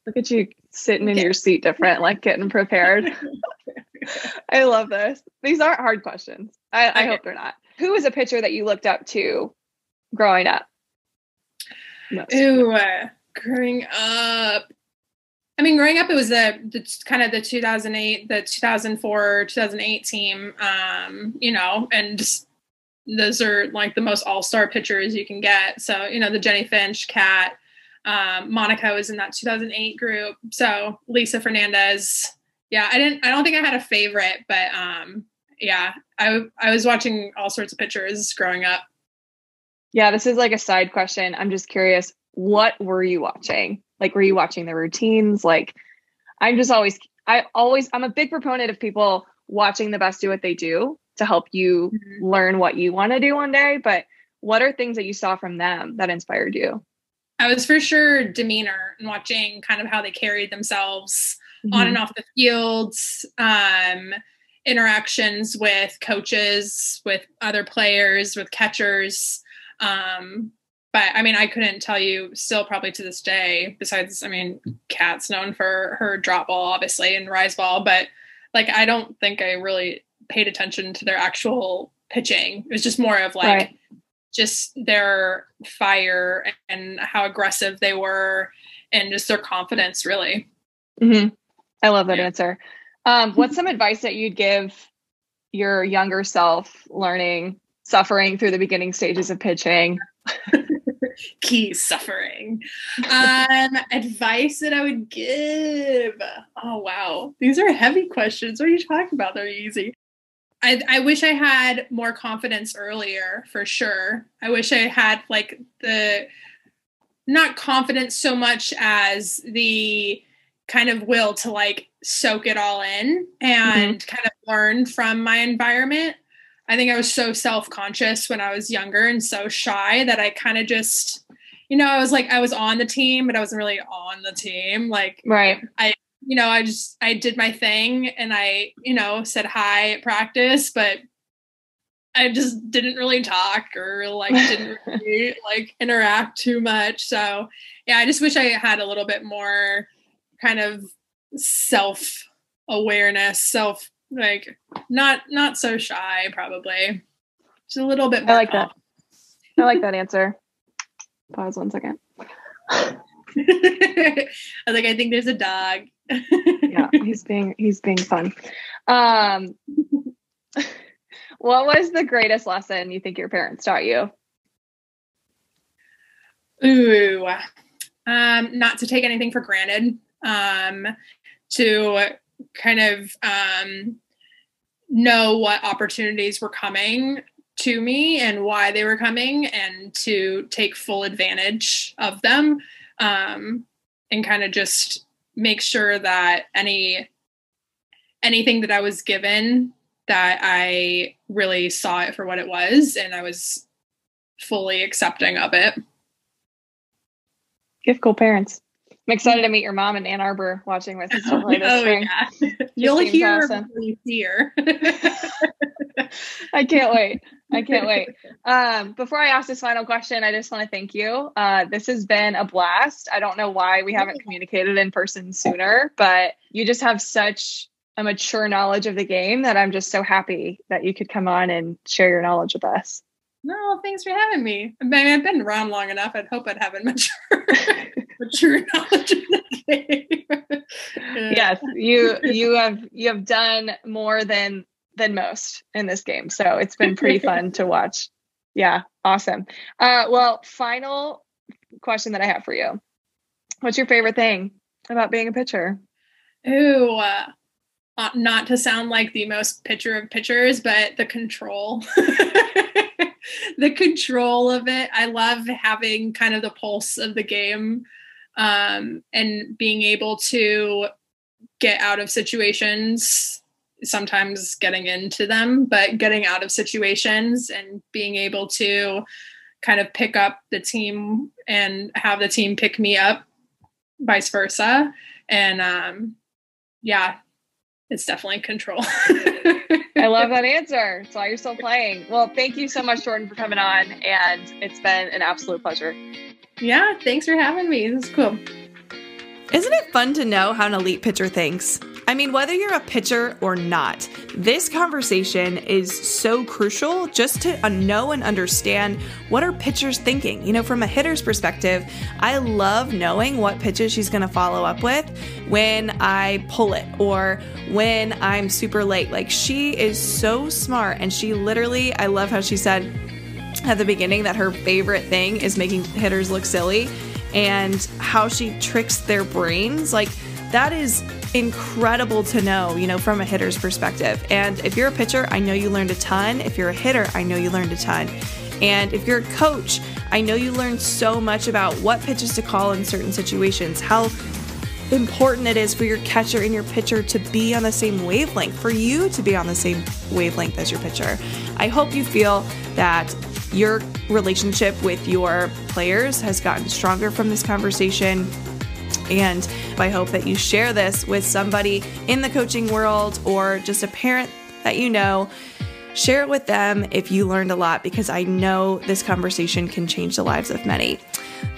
Look at you sitting in Okay. your seat different, like getting prepared. I love this. These aren't hard questions. I, I hope they're not. Who was a pitcher that you looked up to growing up? Most? Ooh, uh, growing up. I mean, growing up, it was the, the kind of the 2008, the 2004, 2008 team. Um, you know, and those are like the most all-star pitchers you can get. So, you know, the Jennie Finch, Cat, um, Monica was in that 2008 group. So Lisa Fernandez. Yeah, I didn't. I don't think I had a favorite, but um, yeah, I I was watching all sorts of pitchers growing up. Yeah, this is like a side question. I'm just curious, what were you watching? Like, were you watching the routines? Like, I'm just always, I always, I'm a big proponent of people watching the best do what they do to help you Mhm. learn what you want to do one day. But what are things that you saw from them that inspired you? I was for sure demeanor and watching kind of how they carried themselves Mm-hmm. on and off the fields, um, interactions with coaches, with other players, with catchers. Um, but I mean, I couldn't tell you still probably to this day, besides, I mean, Cat's known for her drop ball, obviously, and rise ball, but like, I don't think I really paid attention to their actual pitching. It was just more of like right. just their fire and how aggressive they were and just their confidence, really. Mm-hmm. I love that yeah. answer. Um, what's some advice that you'd give your younger self learning, suffering through the beginning stages of pitching? Key suffering. Um, advice that I would give. Oh wow, these are heavy questions. What are you talking about? They're easy. I, I wish I had more confidence earlier for sure. I wish I had like the not confidence so much as the kind of will to like soak it all in and mm-hmm. kind of learn from my environment. I think I was so self conscious when I was younger and so shy that I kind of just, you know, I was like, I was on the team, but I wasn't really on the team. Like, right. I, you know, I just, I did my thing and I, you know, said hi at practice, but I just didn't really talk or like didn't really like interact too much. So, yeah, I just wish I had a little bit more kind of self awareness, self like not not so shy probably. Just a little bit more. I like that. I like that answer. Pause one second. I was like, I think there's a dog. yeah, he's being he's being fun. Um what was the greatest lesson you think your parents taught you? Ooh, um, not to take anything for granted um, to kind of um, know what opportunities were coming to me and why they were coming and to take full advantage of them um, and kind of just make sure that any anything that i was given that i really saw it for what it was and i was fully accepting of it. You have cool parents I'm excited to meet your mom in Ann Arbor watching with us. Oh, this spring. yeah. You'll hear awesome. you see her. I can't wait. I can't wait. Um, before I ask this final question, I just want to thank you. Uh, this has been a blast. I don't know why we haven't communicated in person sooner, but you just have such a mature knowledge of the game that I'm just so happy that you could come on and share your knowledge with us. No, thanks for having me. I mean, I've been around long enough. I'd hope I'd have a mature, knowledge of the game. yes, you you have you have done more than than most in this game, so it's been pretty fun to watch. Yeah, awesome. Uh, well, final question that I have for you: What's your favorite thing about being a pitcher? Ooh, uh, not to sound like the most pitcher of pitchers, but the control. the control of it. I love having kind of the pulse of the game um, and being able to get out of situations, sometimes getting into them, but getting out of situations and being able to kind of pick up the team and have the team pick me up, vice versa. And um, yeah, it's definitely control. I love that answer. That's why you're still playing. Well, thank you so much, Jordan, for coming on. And it's been an absolute pleasure. Yeah, thanks for having me. This is cool. Isn't it fun to know how an elite pitcher thinks? I mean, whether you're a pitcher or not, this conversation is so crucial just to know and understand what are pitchers thinking. You know, from a hitter's perspective, I love knowing what pitches she's going to follow up with when I pull it or when I'm super late. Like, she is so smart and she literally, I love how she said, at the beginning that her favorite thing is making hitters look silly and how she tricks their brains. Like, that is incredible to know, you know, from a hitter's perspective. And if you're a pitcher, I know you learned a ton. If you're a hitter, I know you learned a ton. And if you're a coach, I know you learned so much about what pitches to call in certain situations, how important it is for your catcher and your pitcher to be on the same wavelength, for you to be on the same wavelength as your pitcher. I hope you feel that your relationship with your players has gotten stronger from this conversation. And I hope that you share this with somebody in the coaching world or just a parent that you know Share it with them if you learned a lot because I know this conversation can change the lives of many.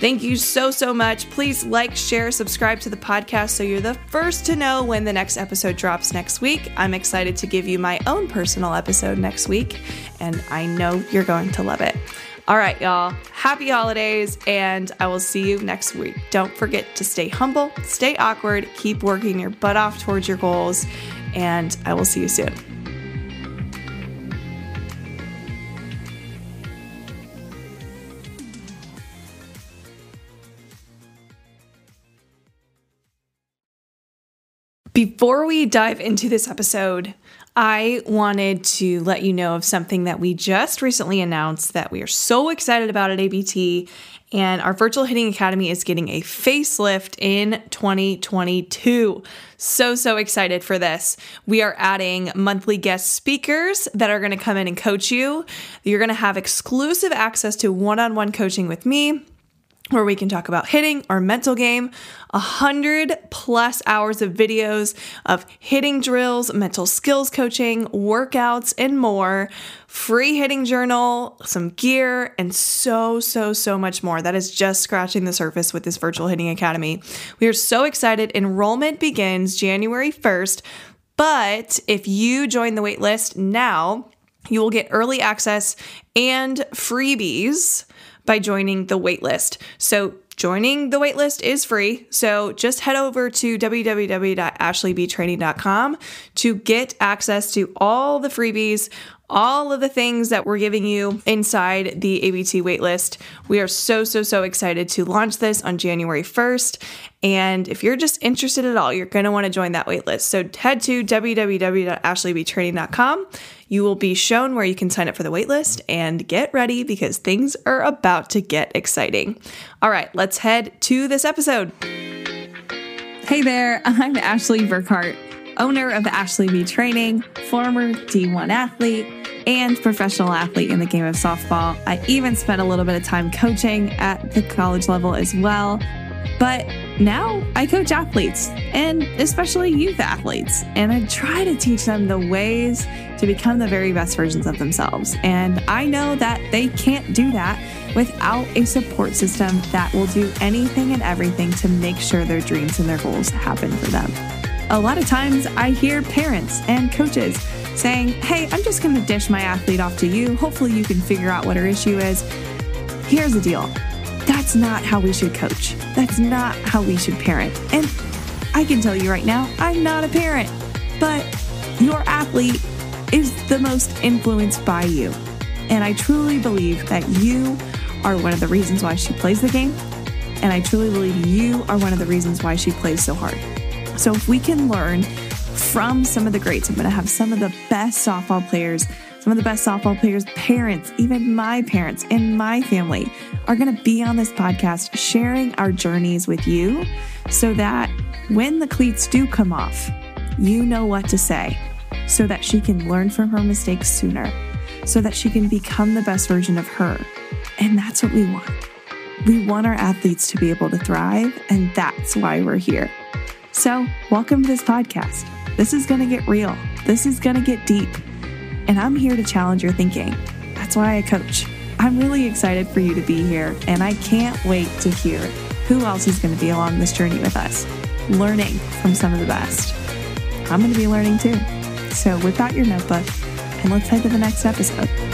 Thank you so, so much. Please like, share, subscribe to the podcast so you're the first to know when the next episode drops next week. I'm excited to give you my own personal episode next week, and I know you're going to love it. All right, y'all. Happy holidays, and I will see you next week. Don't forget to stay humble, stay awkward, keep working your butt off towards your goals, and I will see you soon. Before we dive into this episode, I wanted to let you know of something that we just recently announced that we are so excited about at ABT. And our Virtual Hitting Academy is getting a facelift in 2022. So, so excited for this. We are adding monthly guest speakers that are going to come in and coach you. You're going to have exclusive access to one on one coaching with me where we can talk about hitting our mental game, a hundred plus hours of videos of hitting drills, mental skills coaching, workouts, and more, free hitting journal, some gear, and so, so, so much more. That is just scratching the surface with this virtual hitting academy. We are so excited. Enrollment begins January 1st, but if you join the waitlist now, you will get early access and freebies by joining the waitlist. So joining the waitlist is free. So just head over to www.ashleybtraining.com to get access to all the freebies, all of the things that we're giving you inside the ABT waitlist. We are so, so, so excited to launch this on January 1st. And if you're just interested at all, you're going to want to join that waitlist. So head to www.ashleybtraining.com you will be shown where you can sign up for the waitlist and get ready because things are about to get exciting. All right, let's head to this episode. Hey there, I'm Ashley Burkhart, owner of Ashley B Training, former D1 athlete and professional athlete in the game of softball. I even spent a little bit of time coaching at the college level as well. But now I coach athletes and especially youth athletes, and I try to teach them the ways to become the very best versions of themselves. And I know that they can't do that without a support system that will do anything and everything to make sure their dreams and their goals happen for them. A lot of times I hear parents and coaches saying, Hey, I'm just going to dish my athlete off to you. Hopefully, you can figure out what her issue is. Here's the deal that's not how we should coach. That's not how we should parent. And I can tell you right now, I'm not a parent, but your athlete is the most influenced by you. And I truly believe that you are one of the reasons why she plays the game. And I truly believe you are one of the reasons why she plays so hard. So if we can learn from some of the greats, I'm going to have some of the best softball players some of the best softball players' parents, even my parents and my family, are going to be on this podcast sharing our journeys with you so that when the cleats do come off, you know what to say so that she can learn from her mistakes sooner, so that she can become the best version of her. And that's what we want. We want our athletes to be able to thrive, and that's why we're here. So, welcome to this podcast. This is going to get real. This is going to get deep and I'm here to challenge your thinking. That's why I coach. I'm really excited for you to be here, and I can't wait to hear who else is going to be along this journey with us, learning from some of the best. I'm going to be learning too. So whip out your notebook and let's head to the next episode.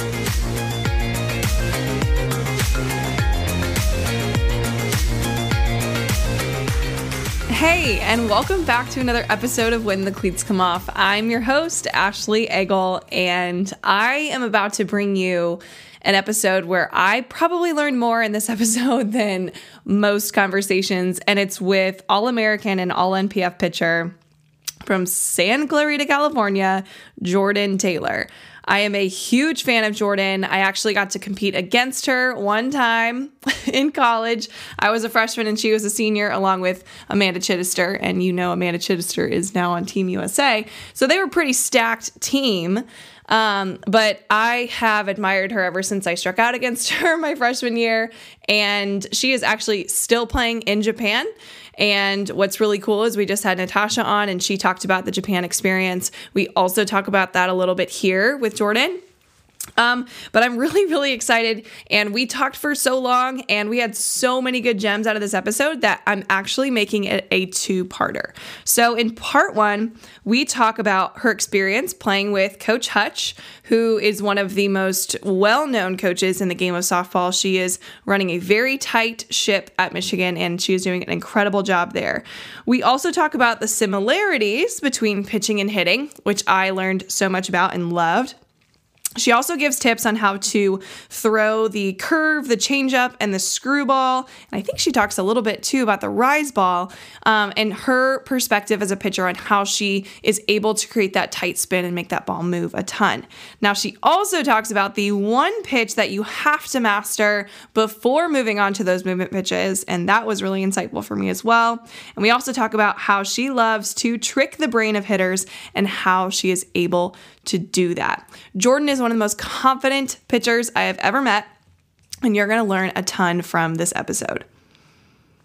Hey, and welcome back to another episode of When the Cleats Come Off. I'm your host, Ashley Eagle, and I am about to bring you an episode where I probably learned more in this episode than most conversations, and it's with All American and All NPF pitcher from San Clarita, California, Jordan Taylor. I am a huge fan of Jordan. I actually got to compete against her one time in college. I was a freshman and she was a senior, along with Amanda Chidester. And you know, Amanda Chidester is now on Team USA. So they were a pretty stacked team. Um, but I have admired her ever since I struck out against her my freshman year. And she is actually still playing in Japan. And what's really cool is we just had Natasha on and she talked about the Japan experience. We also talk about that a little bit here with Jordan. Um, but I'm really, really excited. And we talked for so long and we had so many good gems out of this episode that I'm actually making it a two parter. So, in part one, we talk about her experience playing with Coach Hutch, who is one of the most well known coaches in the game of softball. She is running a very tight ship at Michigan and she is doing an incredible job there. We also talk about the similarities between pitching and hitting, which I learned so much about and loved. She also gives tips on how to throw the curve, the changeup, and the screwball. And I think she talks a little bit too about the rise ball um, and her perspective as a pitcher on how she is able to create that tight spin and make that ball move a ton. Now, she also talks about the one pitch that you have to master before moving on to those movement pitches. And that was really insightful for me as well. And we also talk about how she loves to trick the brain of hitters and how she is able to do that. Jordan is one of the most confident pitchers I have ever met, and you're going to learn a ton from this episode.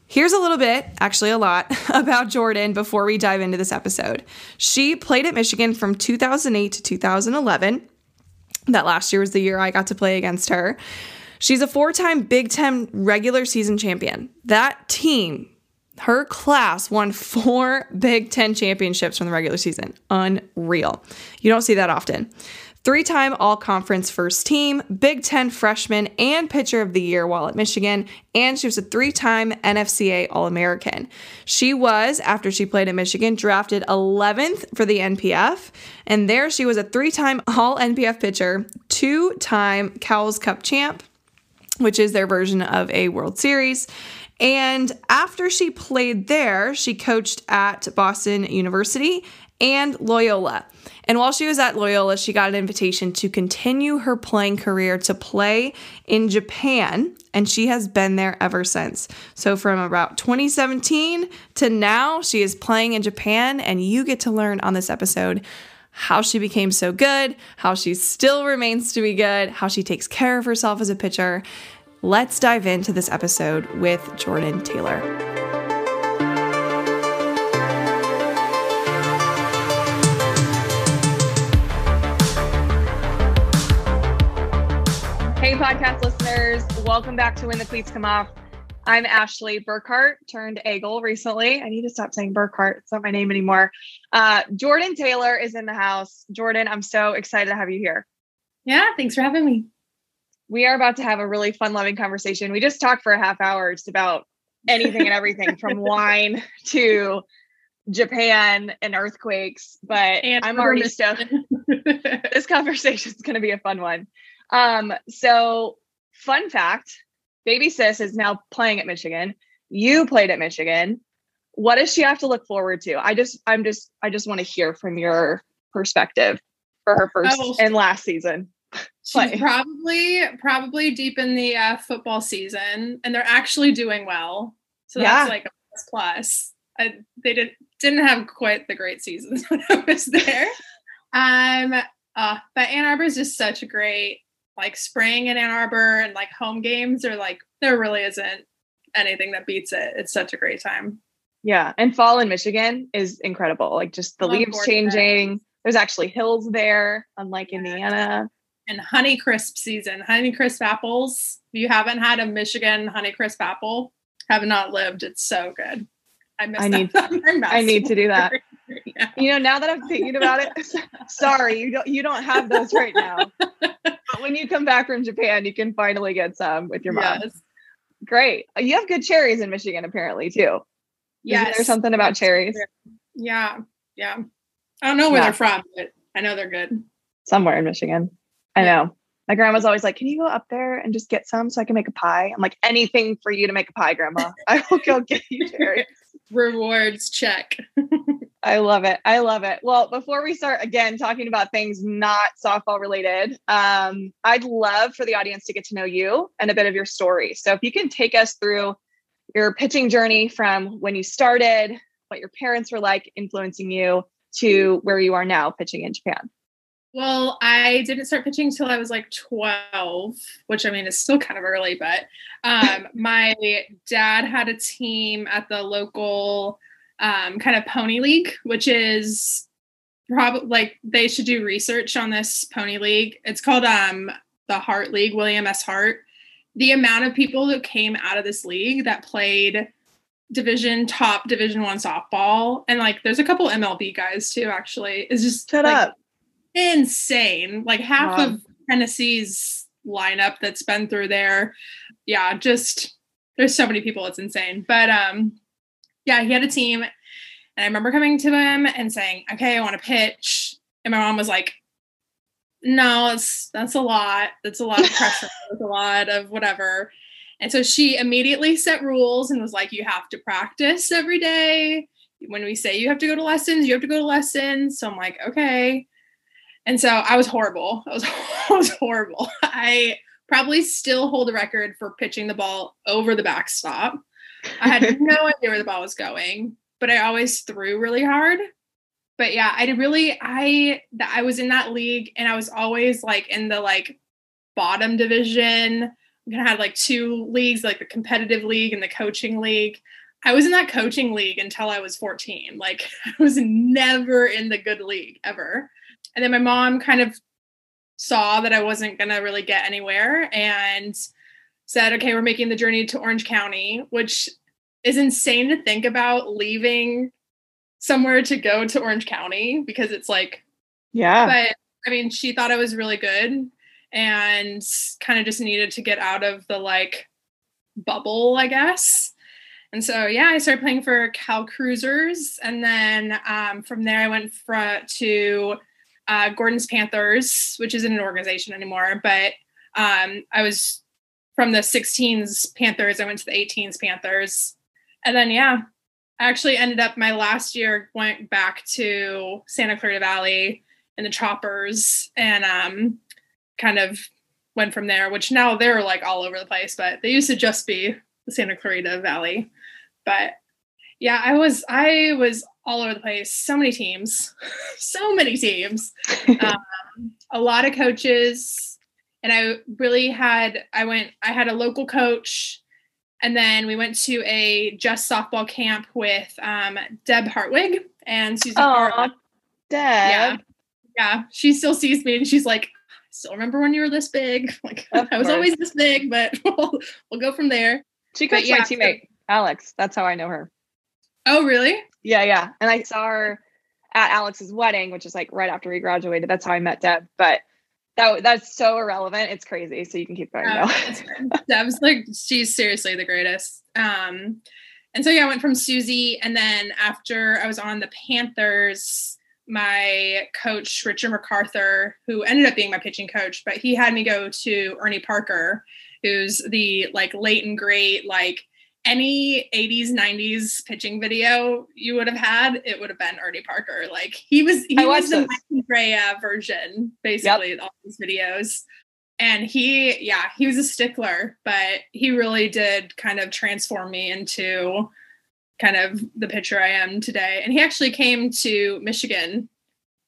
Here's a little bit, actually a lot, about Jordan before we dive into this episode. She played at Michigan from 2008 to 2011. That last year was the year I got to play against her. She's a four time Big Ten regular season champion. That team her class won four Big Ten championships from the regular season. Unreal. You don't see that often. Three time all conference first team, Big Ten freshman, and pitcher of the year while at Michigan. And she was a three time NFCA All American. She was, after she played at Michigan, drafted 11th for the NPF. And there she was a three time All NPF pitcher, two time Cowles Cup champ, which is their version of a World Series. And after she played there, she coached at Boston University and Loyola. And while she was at Loyola, she got an invitation to continue her playing career to play in Japan, and she has been there ever since. So, from about 2017 to now, she is playing in Japan, and you get to learn on this episode how she became so good, how she still remains to be good, how she takes care of herself as a pitcher. Let's dive into this episode with Jordan Taylor. Hey, podcast listeners, welcome back to When the Cleats Come Off. I'm Ashley Burkhart, turned Eagle recently. I need to stop saying Burkhart. It's not my name anymore. Uh, Jordan Taylor is in the house. Jordan, I'm so excited to have you here. Yeah, thanks for having me we are about to have a really fun loving conversation. We just talked for a half hour just about anything and everything from wine to Japan and earthquakes, but and I'm already stoked. this conversation is going to be a fun one. Um, so, fun fact Baby Sis is now playing at Michigan. You played at Michigan. What does she have to look forward to? I just, I'm just, I just want to hear from your perspective for her first oh, and last season. She's probably probably deep in the uh, football season, and they're actually doing well. So that's yeah. like a plus plus. I, they didn't didn't have quite the great seasons when I was there. um, uh, but Ann Arbor is just such a great like spring in Ann Arbor and like home games are like there really isn't anything that beats it. It's such a great time. Yeah, and fall in Michigan is incredible. Like just the Love leaves changing. There's actually hills there, unlike Indiana and Honeycrisp season. Honeycrisp apples. If you haven't had a Michigan Honeycrisp apple, have not lived. It's so good. I miss I need I need to do that. Yeah. You know, now that I'm thinking about it, sorry, you don't you don't have those right now. but when you come back from Japan, you can finally get some with your mom. Yes. Great. You have good cherries in Michigan apparently too. Yes. There's something about cherries. Yeah. Yeah. I don't know where yeah. they're from, but I know they're good. Somewhere in Michigan. I know. My grandma's always like, "Can you go up there and just get some so I can make a pie?" I'm like, "Anything for you to make a pie, grandma. I will go get you cherries." Rewards check. I love it. I love it. Well, before we start again talking about things not softball related, um, I'd love for the audience to get to know you and a bit of your story. So if you can take us through your pitching journey from when you started, what your parents were like influencing you, to where you are now pitching in Japan. Well, I didn't start pitching until I was like 12, which I mean is still kind of early, but um, my dad had a team at the local um, kind of pony league, which is probably like they should do research on this pony league. It's called um the Hart League, William S. Hart. The amount of people that came out of this league that played division top division one softball and like there's a couple MLB guys too actually is just Shut like, up. Insane. Like half Wow. of Tennessee's lineup that's been through there. Yeah, just there's so many people, it's insane. But um yeah, he had a team and I remember coming to him and saying, Okay, I want to pitch. And my mom was like, No, it's that's a lot. That's a lot of pressure. That's a lot of whatever. And so she immediately set rules and was like, You have to practice every day. When we say you have to go to lessons, you have to go to lessons. So I'm like, okay. And so I was horrible. I was, I was horrible. I probably still hold a record for pitching the ball over the backstop. I had no idea where the ball was going, but I always threw really hard. But yeah, I did really I that I was in that league and I was always like in the like bottom division. We kind of had like two leagues, like the competitive league and the coaching league. I was in that coaching league until I was 14. Like I was never in the good league ever. And then my mom kind of saw that I wasn't going to really get anywhere and said, okay, we're making the journey to Orange County, which is insane to think about leaving somewhere to go to Orange County because it's like, Yeah. but I mean, she thought I was really good and kind of just needed to get out of the like bubble, I guess. And so, yeah, I started playing for Cal Cruisers. And then um, from there, I went for, to uh, Gordon's Panthers, which isn't an organization anymore. But um, I was from the 16s Panthers, I went to the 18s Panthers. And then, yeah, I actually ended up my last year, went back to Santa Clarita Valley and the Choppers and um, kind of went from there, which now they're like all over the place, but they used to just be the Santa Clarita Valley. But yeah, I was I was all over the place. So many teams, so many teams, um, a lot of coaches, and I really had I went I had a local coach, and then we went to a just softball camp with um, Deb Hartwig and Susan. Oh, Deb. Yeah, yeah. She still sees me, and she's like, "I still remember when you were this big." Like Of I was course. always this big, but we'll, we'll go from there. She But coached my yeah, teammate, Alex. That's how I know her. Oh, really? Yeah, yeah. And I saw her at Alex's wedding, which is like right after we graduated. That's how I met Deb. But that that's so irrelevant. It's crazy. So you can keep going that's. Deb's like she's seriously the greatest. Um, and so yeah, I went from Susie, and then after I was on the Panthers, my coach Richard MacArthur, who ended up being my pitching coach, but he had me go to Ernie Parker, who's the like late and great like any 80s 90s pitching video you would have had it would have been ernie parker. Like he was he was the. Mike Brea version basically all these videos. And he yeah he was a stickler but he really did kind of transform me into kind of the pitcher i am today. And he actually came to michigan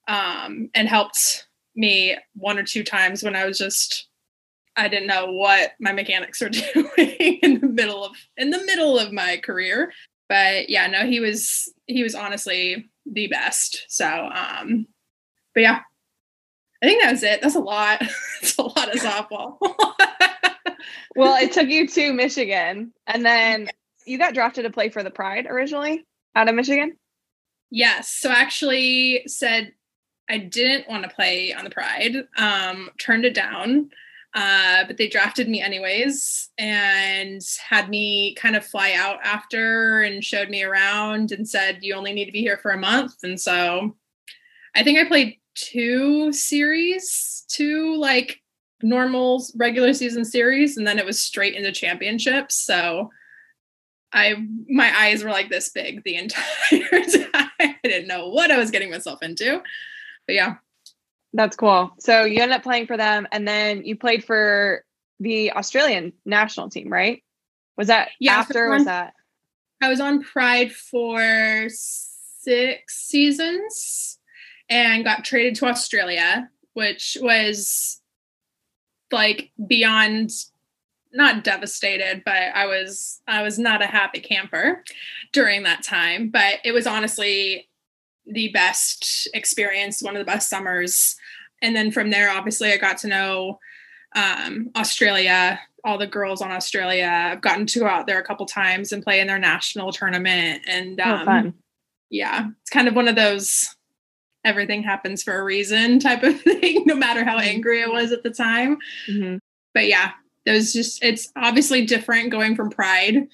um, and helped me one or two times when i was just i didn't know what my mechanics were doing in the middle of in the middle of my career but yeah no he was he was honestly the best so um but yeah i think that was it that's a lot it's a lot of softball well, it took you to Michigan. And then you got drafted to play for the Pride originally out of Michigan. Yes. So I actually said I didn't want to play on the Pride, um, turned it down. Uh, but they drafted me anyways and had me kind of fly out after and showed me around and said, you only need to be here for a month. And so I think I played two series, two like normal regular season series, and then it was straight into championships. So I my eyes were like this big the entire time. I didn't know what I was getting myself into. But yeah. That's cool. So you ended up playing for them and then you played for the Australian national team, right? Was that Yeah, after? so Was that I was on Pride for six seasons and got traded to Australia, which was like beyond not devastated, but I was I was not a happy camper during that time. But it was honestly the best experience, one of the best summers. And then from there, obviously, I got to know um, Australia, all the girls on Australia. I've gotten to go out there a couple times and play in their national tournament. And Oh, um, fun. yeah, it's kind of one of those everything happens for a reason type of thing, no matter how angry I was at the time. Mhm. But yeah, it was just, it's obviously different going from Pride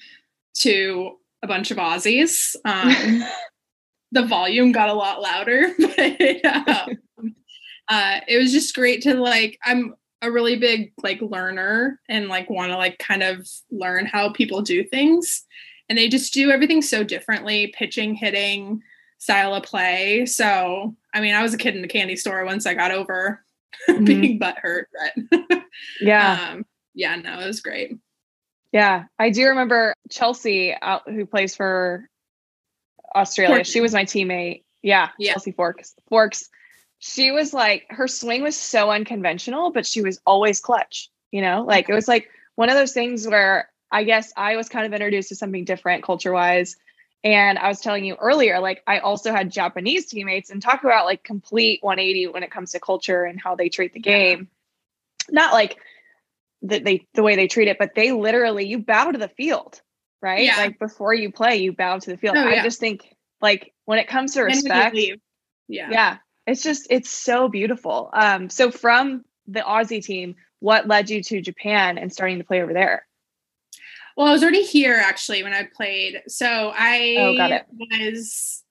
to a bunch of Aussies. Um, the volume got a lot louder, but um, uh, it was just great to like, I'm a really big like learner and like want to like kind of learn how people do things. And they just do everything so differently pitching, hitting, style of play. So, I mean, I was a kid in the candy store once I got over Mhm. being butthurt, but Yeah. um, yeah, no, it was great. Yeah, I do remember Chelsea, out, who plays for Australia. Forks. She was my teammate. Yeah, Yeah. Chelsea Forks. Forks. She was like her swing was so unconventional, but she was always clutch. You know, like it was like one of those things where I guess I was kind of introduced to something different culture wise. And I was telling you earlier, like I also had Japanese teammates and talk about like complete 180 when it comes to culture and how they treat the game. Not like that they the way they treat it, but they literally you bow to the field, right? Yeah. Like before you play, you bow to the field. Oh, I yeah. just think like when it comes to And when you respect. Yeah. yeah, it's just it's so beautiful. Um, so from the Aussie team, what led you to Japan and starting to play over there? Well, I was already here actually when I played. So I Oh, got it. was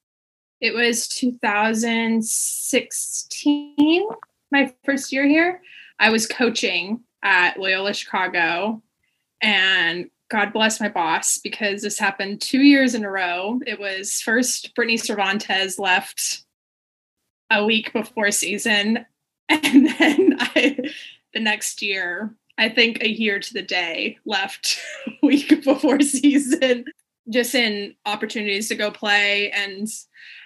it was 2016, my first year here. I was coaching at Loyola Chicago and God bless my boss because this happened two years in a row. It was first Brittany Cervantes left a week before season, and then I the next year, I think a year to the day left a week before season, just in opportunities to go play. And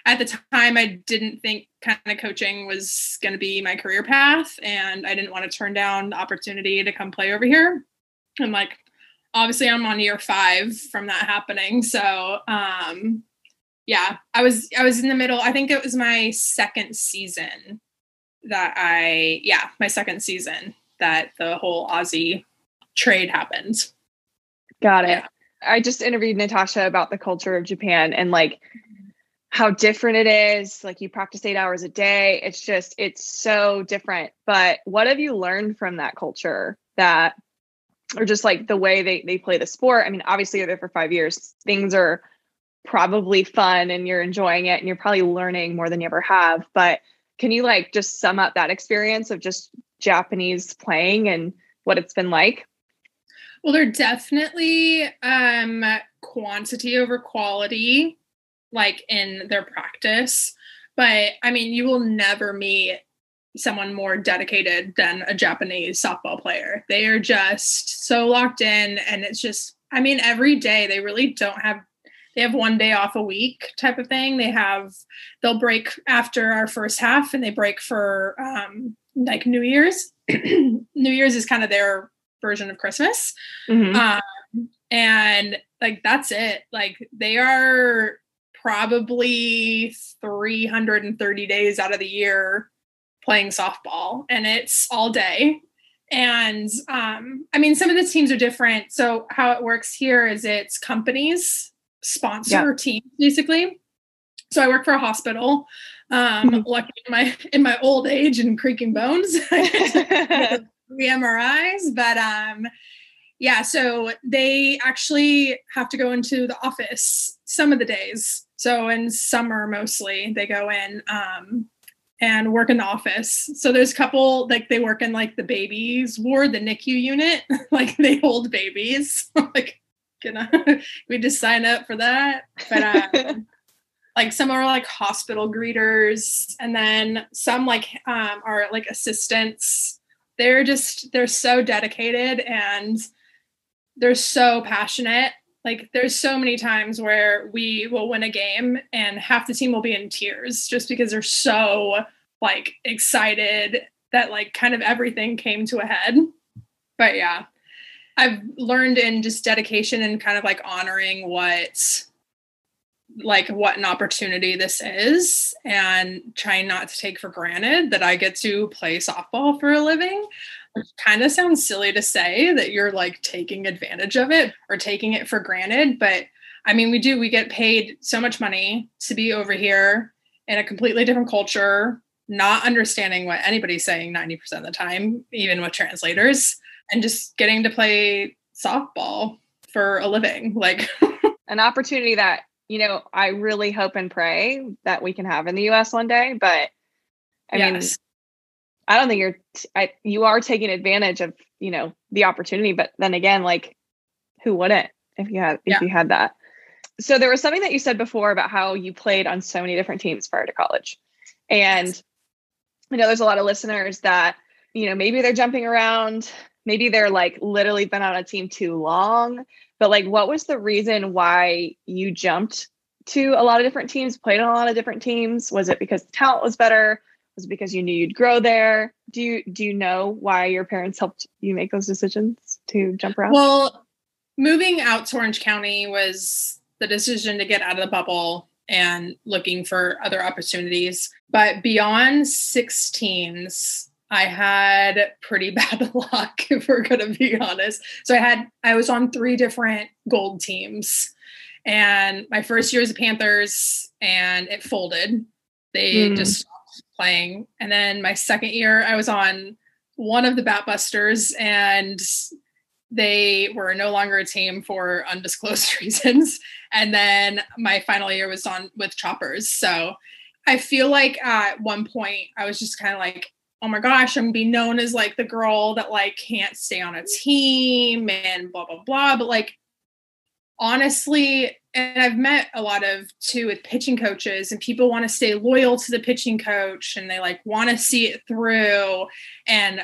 at the time, I didn't think kind of coaching was going to be my career path, and I didn't want to turn down the opportunity to come play over here. I'm like, obviously, I'm on year five from that happening, so um, yeah, I was I was in the middle. I think it was my second season that I yeah my second season that the whole Aussie trade happened. Got it. Yeah. I just interviewed Natasha about the culture of Japan and like how different it is. Like you practice eight hours a day. It's just, it's so different. But what have you learned from that culture that, or just like the way they, they play the sport? I mean, obviously you're there for five years. Things are probably fun and you're enjoying it and you're probably learning more than you ever have. But can you like just sum up that experience of just Japanese playing and what it's been like? Well, they're definitely um, quantity over quality, like in their practice. But I mean, you will never meet someone more dedicated than a Japanese softball player. They are just so locked in, and it's just, I mean, every day they really don't have. They have one day off a week type of thing. They have, they'll break after our first half and they break for um, like New Year's. New Year's is kind of their version of Christmas. Mhm. Um, and like that's it. Like they are probably 330 days out of the year playing softball and it's all day. And um, I mean, some of the teams are different. So how it works here is it's companies sponsor teams basically. So I work for a hospital. Um, Mhm. lucky in my in my old age and creaking bones, I get to three MRIs, but um, yeah. So they actually have to go into the office some of the days. So in summer mostly they go in um, and work in the office. So there's a couple like they work in like the babies ward, the NICU unit, like they hold babies. like, gonna we just sign up for that, but. Um, like some are like hospital greeters and then some like um, are like assistants they're just they're so dedicated and they're so passionate like there's so many times where we will win a game and half the team will be in tears just because they're so like excited that like kind of everything came to a head but yeah i've learned in just dedication and kind of like honoring what like what an opportunity this is and trying not to take for granted that I get to play softball for a living. Kind of sounds silly to say that you're like taking advantage of it or taking it for granted, but I mean, we do, we get paid so much money to be over here in a completely different culture, not understanding what anybody's saying 90% of the time, even with translators, and just getting to play softball for a living. Like an opportunity that, you know, I really hope and pray that we can have in the US one day. But I yes. mean, I don't think you're, I, you are taking advantage of, you know, the opportunity. But then again, like, who wouldn't if you had, if yeah. you had that? So there was something that you said before about how you played on so many different teams prior to college. And yes. I know there's a lot of listeners that, you know, maybe they're jumping around, maybe they're like literally been on a team too long, but like what was the reason why you jumped to a lot of different teams, played on a lot of different teams? Was it because the talent was better? Was it because you knew you'd grow there? Do you do you know why your parents helped you make those decisions to jump around? Well, moving out to Orange County was the decision to get out of the bubble and looking for other opportunities. But beyond 16s, I had pretty bad luck, if we're going to be honest. So I had, I was on three different gold teams. And my first year as a Panthers, and it folded. They mm. just stopped playing. And then my second year, I was on one of the Batbusters, and they were no longer a team for undisclosed reasons. And then my final year was on with Choppers. So I feel like at one point I was just kind of like, oh my gosh, I'm gonna be known as like the girl that like can't stay on a team and blah blah blah. But like honestly, and I've met a lot of too with pitching coaches, and people want to stay loyal to the pitching coach and they like want to see it through. And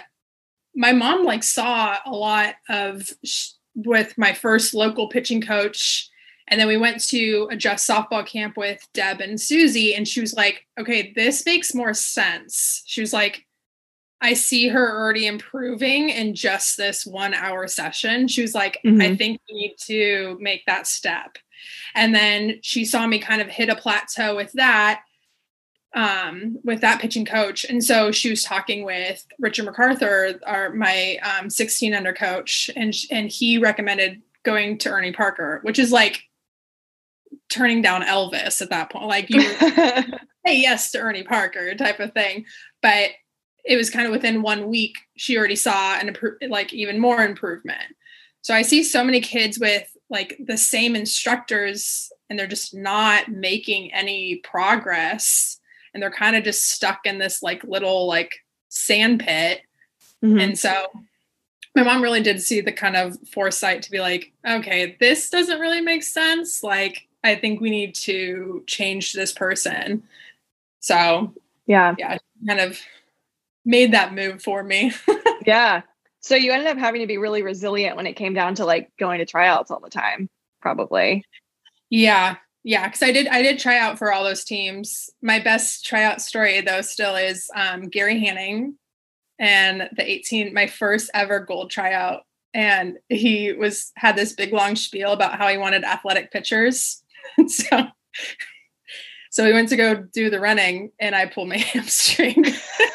my mom like saw a lot of sh- with my first local pitching coach and then we went to a just softball camp with Deb and Susie and she was like okay this makes more sense she was like I see her already improving in just this one hour session she was like mm-hmm. I think we need to make that step and then she saw me kind of hit a plateau with that um, with that pitching coach. And so she was talking with Richard MacArthur, our my um, 16 under coach, and and he recommended going to Ernie Parker, which is like turning down Elvis at that point. Like you say yes to Ernie Parker type of thing. But it was kind of within one week she already saw an like even more improvement. So I see so many kids with like the same instructors and they're just not making any progress and they're kind of just stuck in this like little like sand pit. Mm-hmm. And so my mom really did see the kind of foresight to be like, okay, this doesn't really make sense. Like, I think we need to change this person. So, yeah, yeah, kind of made that move for me. yeah. So you ended up having to be really resilient when it came down to like going to tryouts all the time, probably. Yeah. Yeah because i did i did try out for all those teams. My best tryout story though still is um, gary hanning and the 18 my first ever gold tryout. And he was had this big long spiel about how he wanted athletic pitchers. So so we went to go do the running and i pulled my hamstring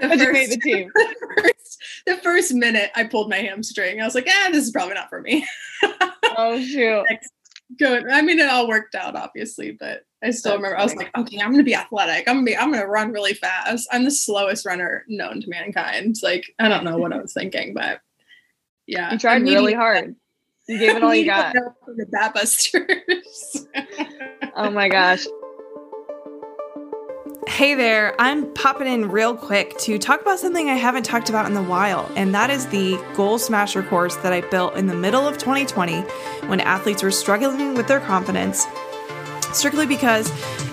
the, first, the team the first, the first minute i pulled my hamstring i was like ah this is probably not for me oh shoot good. I mean, it all worked out, obviously, but I still That's remember funny. I was like, okay, I'm gonna be athletic. I'm gonna be, I'm gonna run really fast. I'm the slowest runner known to mankind. Like, I don't know what I was thinking, but yeah. You tried really hard. You gave it all you got. The Batbusters. oh my gosh. Hey there, I'm popping in real quick to talk about something I haven't talked about in a while, and that is the Goal Smasher course that I built in the middle of 2020 when athletes were struggling with their confidence strictly because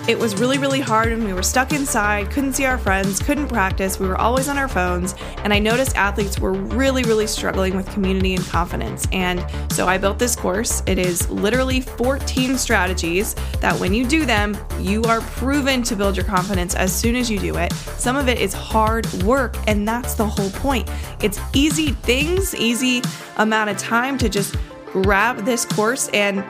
it was really, really hard and we were stuck inside, couldn't see our friends, couldn't practice, we were always on our phones. And I noticed athletes were really, really struggling with community and confidence. And so I built this course. It is literally 14 strategies that when you do them, you are proven to build your confidence as soon as you do it. Some of it is hard work, and that's the whole point. It's easy things, easy amount of time to just grab this course and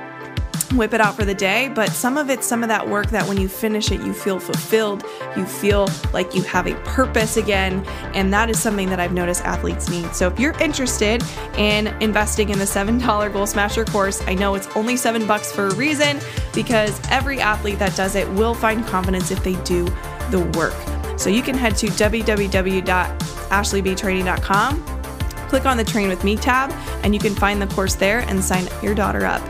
whip it out for the day, but some of it's some of that work that when you finish it, you feel fulfilled, you feel like you have a purpose again, and that is something that I've noticed athletes need. So if you're interested in investing in the $7 Goal Smasher course, I know it's only 7 bucks for a reason because every athlete that does it will find confidence if they do the work. So you can head to www.ashleybtraining.com, click on the Train with Me tab, and you can find the course there and sign your daughter up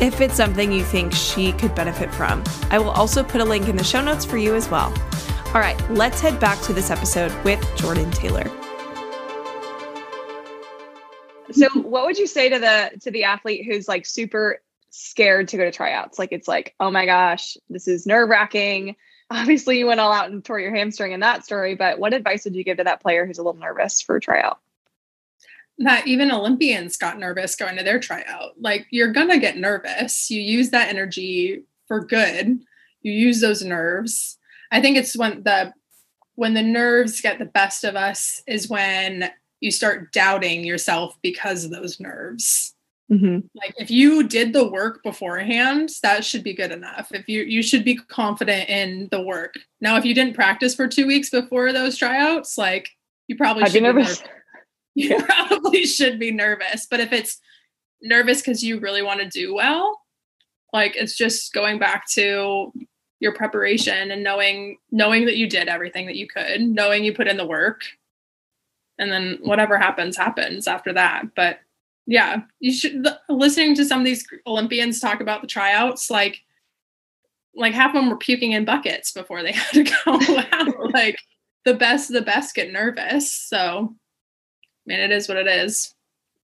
if it's something you think she could benefit from. I will also put a link in the show notes for you as well. All right, let's head back to this episode with Jordan Taylor. So, what would you say to the to the athlete who's like super scared to go to tryouts? Like it's like, "Oh my gosh, this is nerve-wracking." Obviously, you went all out and tore your hamstring in that story, but what advice would you give to that player who's a little nervous for a tryout? That even Olympians got nervous going to their tryout. Like you're gonna get nervous. You use that energy for good. You use those nerves. I think it's when the when the nerves get the best of us is when you start doubting yourself because of those nerves. Mm-hmm. Like if you did the work beforehand, that should be good enough. If you you should be confident in the work. Now, if you didn't practice for two weeks before those tryouts, like you probably should be nervous. You probably should be nervous. But if it's nervous because you really want to do well, like it's just going back to your preparation and knowing knowing that you did everything that you could, knowing you put in the work, and then whatever happens happens after that. But yeah, you should listening to some of these Olympians talk about the tryouts, like like half of them were puking in buckets before they had to go out. like the best, the best get nervous. So mean, it is what it is.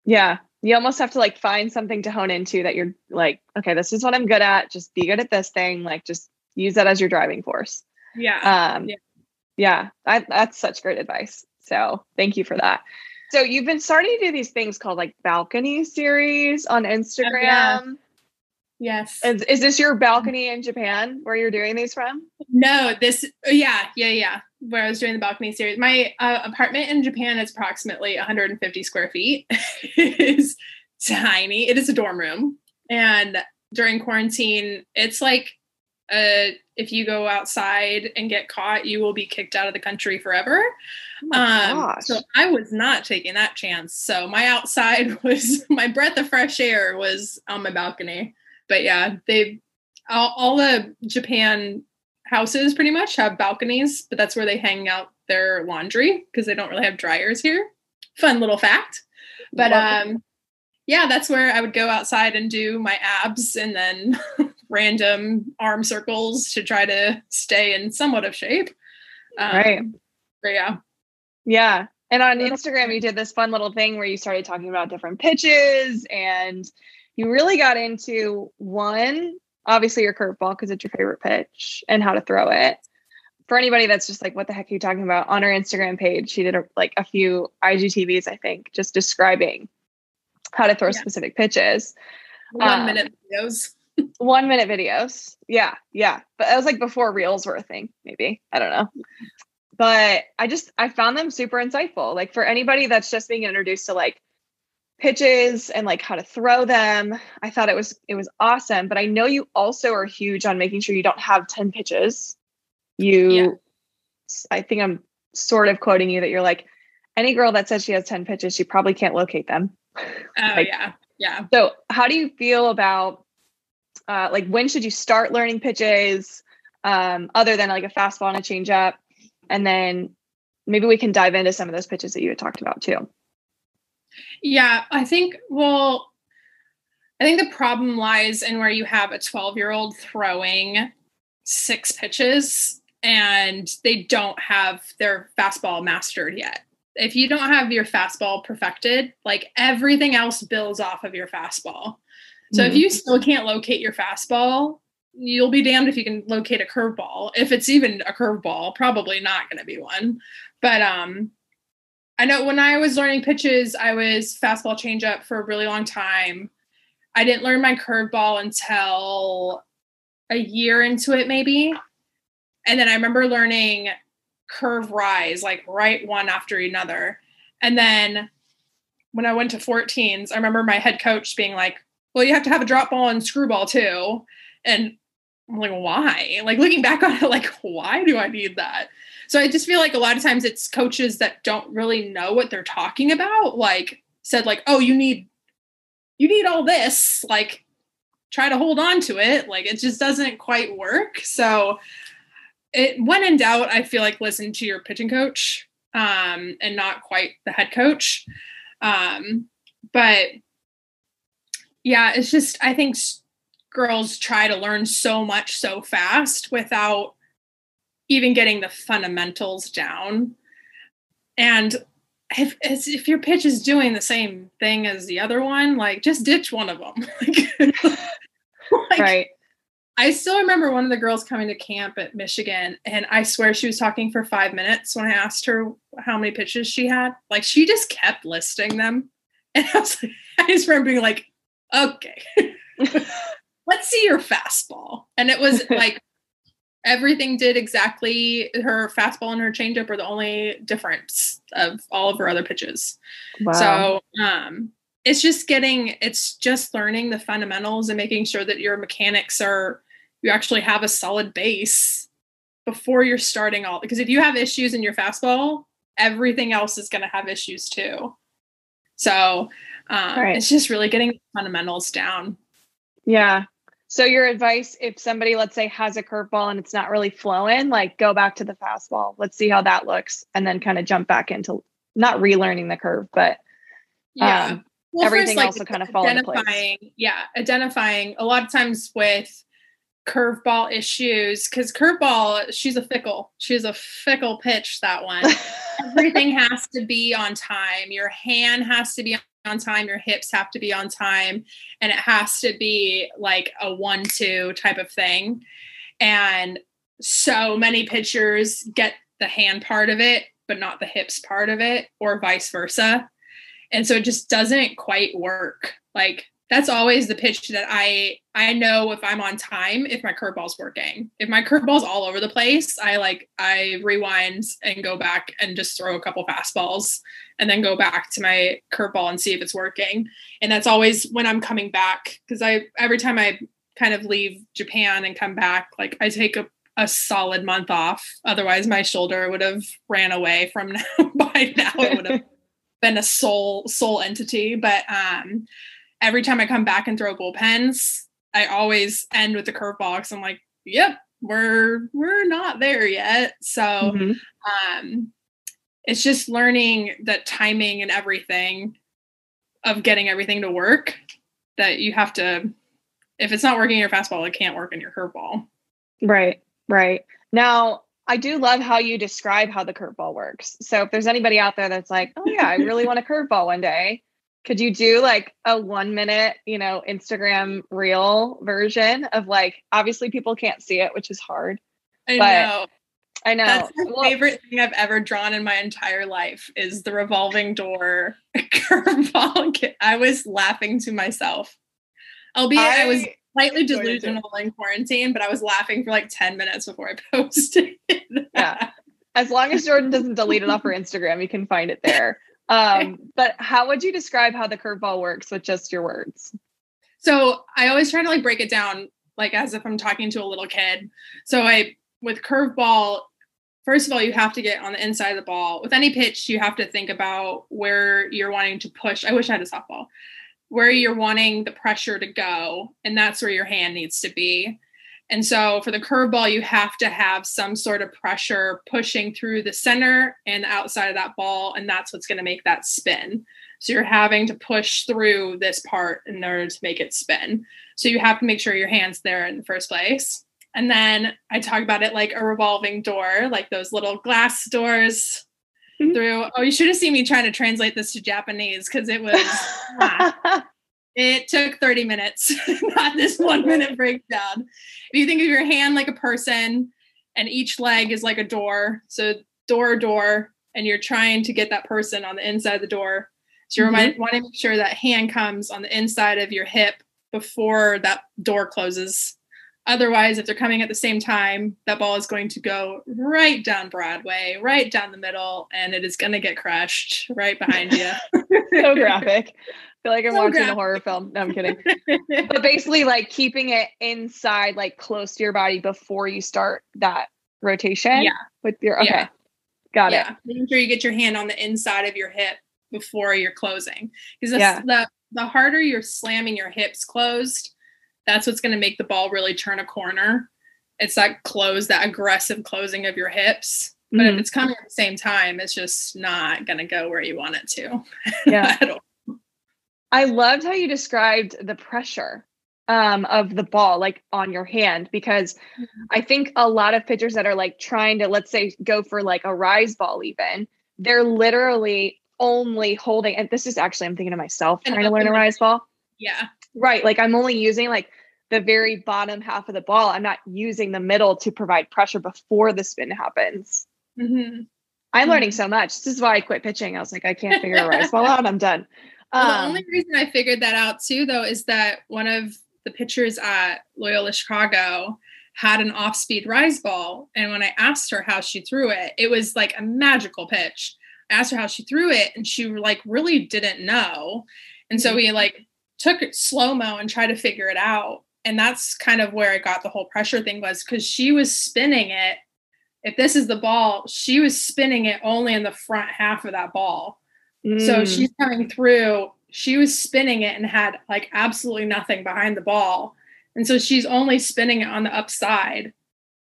Yeah. You almost have to like find something to hone into that you're like, okay, this is what I'm good at. Just be good at this thing. Like, just use that as your driving force. Yeah. Um, yeah. Yeah. I, that's such great advice. So thank you for that. So you've been starting to do these things called like balcony series on Instagram. Oh, yeah. Yes. Is, is this your balcony in Japan where you're doing these from? No, this, yeah, yeah, yeah. Where I was doing the balcony series. My uh, apartment in Japan is approximately 150 square feet. it is tiny. It is a dorm room. And during quarantine, it's like uh, if you go outside and get caught, you will be kicked out of the country forever. Oh um, so I was not taking that chance. So my outside was my breath of fresh air was on my balcony but yeah, they all, all the Japan houses pretty much have balconies, but that's where they hang out their laundry because they don't really have dryers here. Fun little fact. But um yeah, that's where I would go outside and do my abs and then random arm circles to try to stay in somewhat of shape. Um, right. But yeah. Yeah. And on Instagram, you did this fun little thing where you started talking about different pitches and you really got into one, obviously your curveball because it's your favorite pitch and how to throw it. For anybody that's just like, what the heck are you talking about? On her Instagram page, she did a, like a few IGTVs, I think, just describing how to throw yeah. specific pitches. One um, minute videos. one minute videos. Yeah, yeah. But it was like before reels were a thing, maybe. I don't know. But I just I found them super insightful. Like for anybody that's just being introduced to like pitches and like how to throw them. I thought it was it was awesome, but I know you also are huge on making sure you don't have 10 pitches. You yeah. I think I'm sort of quoting you that you're like any girl that says she has 10 pitches, she probably can't locate them. Oh like, yeah. Yeah. So, how do you feel about uh like when should you start learning pitches um other than like a fastball and a changeup? And then maybe we can dive into some of those pitches that you had talked about too. Yeah, I think, well, I think the problem lies in where you have a 12 year old throwing six pitches and they don't have their fastball mastered yet. If you don't have your fastball perfected, like everything else builds off of your fastball. So mm-hmm. if you still can't locate your fastball, you'll be damned if you can locate a curveball. If it's even a curveball, probably not going to be one. But um I know when I was learning pitches, I was fastball changeup for a really long time. I didn't learn my curveball until a year into it, maybe. And then I remember learning curve rise, like right one after another. And then when I went to 14s, I remember my head coach being like, well, you have to have a drop ball and screwball too. And I'm like, why? Like looking back on it, like, why do I need that? So I just feel like a lot of times it's coaches that don't really know what they're talking about, like said, like, oh, you need you need all this, like try to hold on to it. Like it just doesn't quite work. So it when in doubt, I feel like listen to your pitching coach um, and not quite the head coach. Um, but yeah, it's just I think girls try to learn so much so fast without even getting the fundamentals down. And if if your pitch is doing the same thing as the other one, like just ditch one of them. like, right. I still remember one of the girls coming to camp at Michigan, and I swear she was talking for five minutes when I asked her how many pitches she had. Like she just kept listing them, and I was like, I just remember being like, okay, let's see your fastball, and it was like everything did exactly her fastball and her changeup are the only difference of all of her other pitches. Wow. So um it's just getting it's just learning the fundamentals and making sure that your mechanics are you actually have a solid base before you're starting all because if you have issues in your fastball everything else is going to have issues too so um, right. it's just really getting the fundamentals down yeah so your advice if somebody let's say has a curveball and it's not really flowing like go back to the fastball let's see how that looks and then kind of jump back into not relearning the curve but yeah um, well, everything first, like, kind of fall identifying, Yeah, identifying a lot of times with curveball issues because curveball, she's a fickle. She's a fickle pitch. That one. Everything has to be on time. Your hand has to be on time. Your hips have to be on time, and it has to be like a one-two type of thing. And so many pitchers get the hand part of it, but not the hips part of it, or vice versa and so it just doesn't quite work like that's always the pitch that i i know if i'm on time if my curveball's working if my curveball's all over the place i like i rewind and go back and just throw a couple fastballs and then go back to my curveball and see if it's working and that's always when i'm coming back because i every time i kind of leave japan and come back like i take a a solid month off. Otherwise, my shoulder would have ran away from now by now. It would have been a sole sole entity. But um, every time I come back and throw bullpens, I always end with the curveball because I'm like, yep, we're we're not there yet. So mm-hmm. um, it's just learning that timing and everything of getting everything to work that you have to if it's not working in your fastball, it can't work in your curveball. Right, right. Now, I do love how you describe how the curveball works. So if there's anybody out there that's like, oh yeah, I really want a curveball one day, could you do like a one minute, you know, Instagram reel version of like obviously people can't see it, which is hard. I know. I know. That's my well, favorite thing I've ever drawn in my entire life is the revolving door curveball. I was laughing to myself. Albeit I, I was slightly delusional in quarantine, but I was laughing for like 10 minutes before I posted. yeah. As long as Jordan doesn't delete it off her Instagram, you can find it there. Um, but how would you describe how the curveball works with just your words? So I always try to like break it down like as if I'm talking to a little kid. So I with curveball, first of all, you have to get on the inside of the ball. With any pitch, you have to think about where you're wanting to push. I wish I had a softball where you're wanting the pressure to go, and that's where your hand needs to be. And so for the curveball, you have to have some sort of pressure pushing through the center and the outside of that ball, and that's what's going to make that spin. So you're having to push through this part in order to make it spin. So you have to make sure your hand's there in the first place. And then I talk about it like a revolving door, like those little glass doors Mm-hmm. through. Oh, you should have seen me trying to translate this to Japanese because it was. it took 30 minutes, not this one minute breakdown. If you think of your hand like a person and each leg is like a door, so door, door, and you're trying to get that person on the inside of the door. So you mm-hmm. want to make sure that hand comes on the inside of your hip before that door closes Otherwise, if they're coming at the same time, that ball is going to go right down Broadway, right down the middle, and it is going to get crushed right behind you. so graphic. feel like I'm so watching graphic. a horror film. No, I'm kidding. but basically, like keeping it inside, like close to your body before you start that rotation. Yeah. With your okay. Yeah. Got yeah. it. Making sure you get your hand on the inside of your hip before you're closing. Because yeah. the the harder you're slamming your hips closed, that's what's going to make the ball really turn a corner. It's that close, that aggressive closing of your hips. But mm-hmm. if it's coming at the same time, it's just not going to go where you want it to. Yeah. I loved how you described the pressure um, of the ball, like on your hand, because mm-hmm. I think a lot of pitchers that are like trying to, let's say, go for like a rise ball, even, they're literally only holding, and this is actually, I'm thinking to myself trying to learn a rise ball. Yeah. Right. Like I'm only using like the very bottom half of the ball. I'm not using the middle to provide pressure before the spin happens. Mm-hmm. I'm mm-hmm. learning so much. This is why I quit pitching. I was like, I can't figure a rise ball out. I'm done. Well, the um, only reason I figured that out too, though, is that one of the pitchers at Loyola Chicago had an off speed rise ball. And when I asked her how she threw it, it was like a magical pitch. I asked her how she threw it, and she like really didn't know. And so we like took slow mo and tried to figure it out. And that's kind of where I got the whole pressure thing was because she was spinning it. If this is the ball, she was spinning it only in the front half of that ball. Mm. So she's coming through, she was spinning it and had like absolutely nothing behind the ball. And so she's only spinning it on the upside.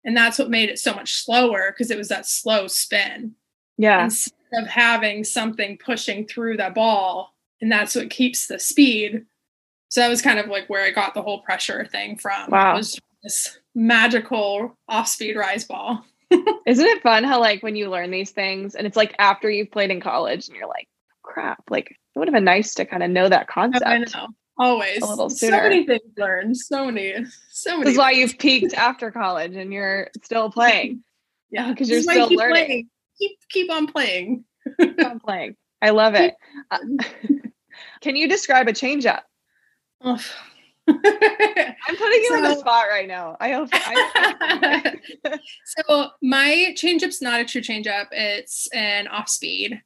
And that's what made it so much slower because it was that slow spin. Yeah. Instead of having something pushing through that ball. And that's what keeps the speed. So that was kind of like where I got the whole pressure thing from. Wow. was this magical off speed rise ball. Isn't it fun how like when you learn these things and it's like after you've played in college and you're like, crap, like it would have been nice to kind of know that concept. I know. Always. A little sooner. So many things learned. So many. So many. This is why you've peaked after college and you're still playing. Yeah. Because you're still learning. Playing. Keep keep on playing. keep on playing. I love it. Uh, can you describe a change up? I'm putting you so, on the spot right now. I hope. I, so my changeup's not a true changeup. It's an off speed.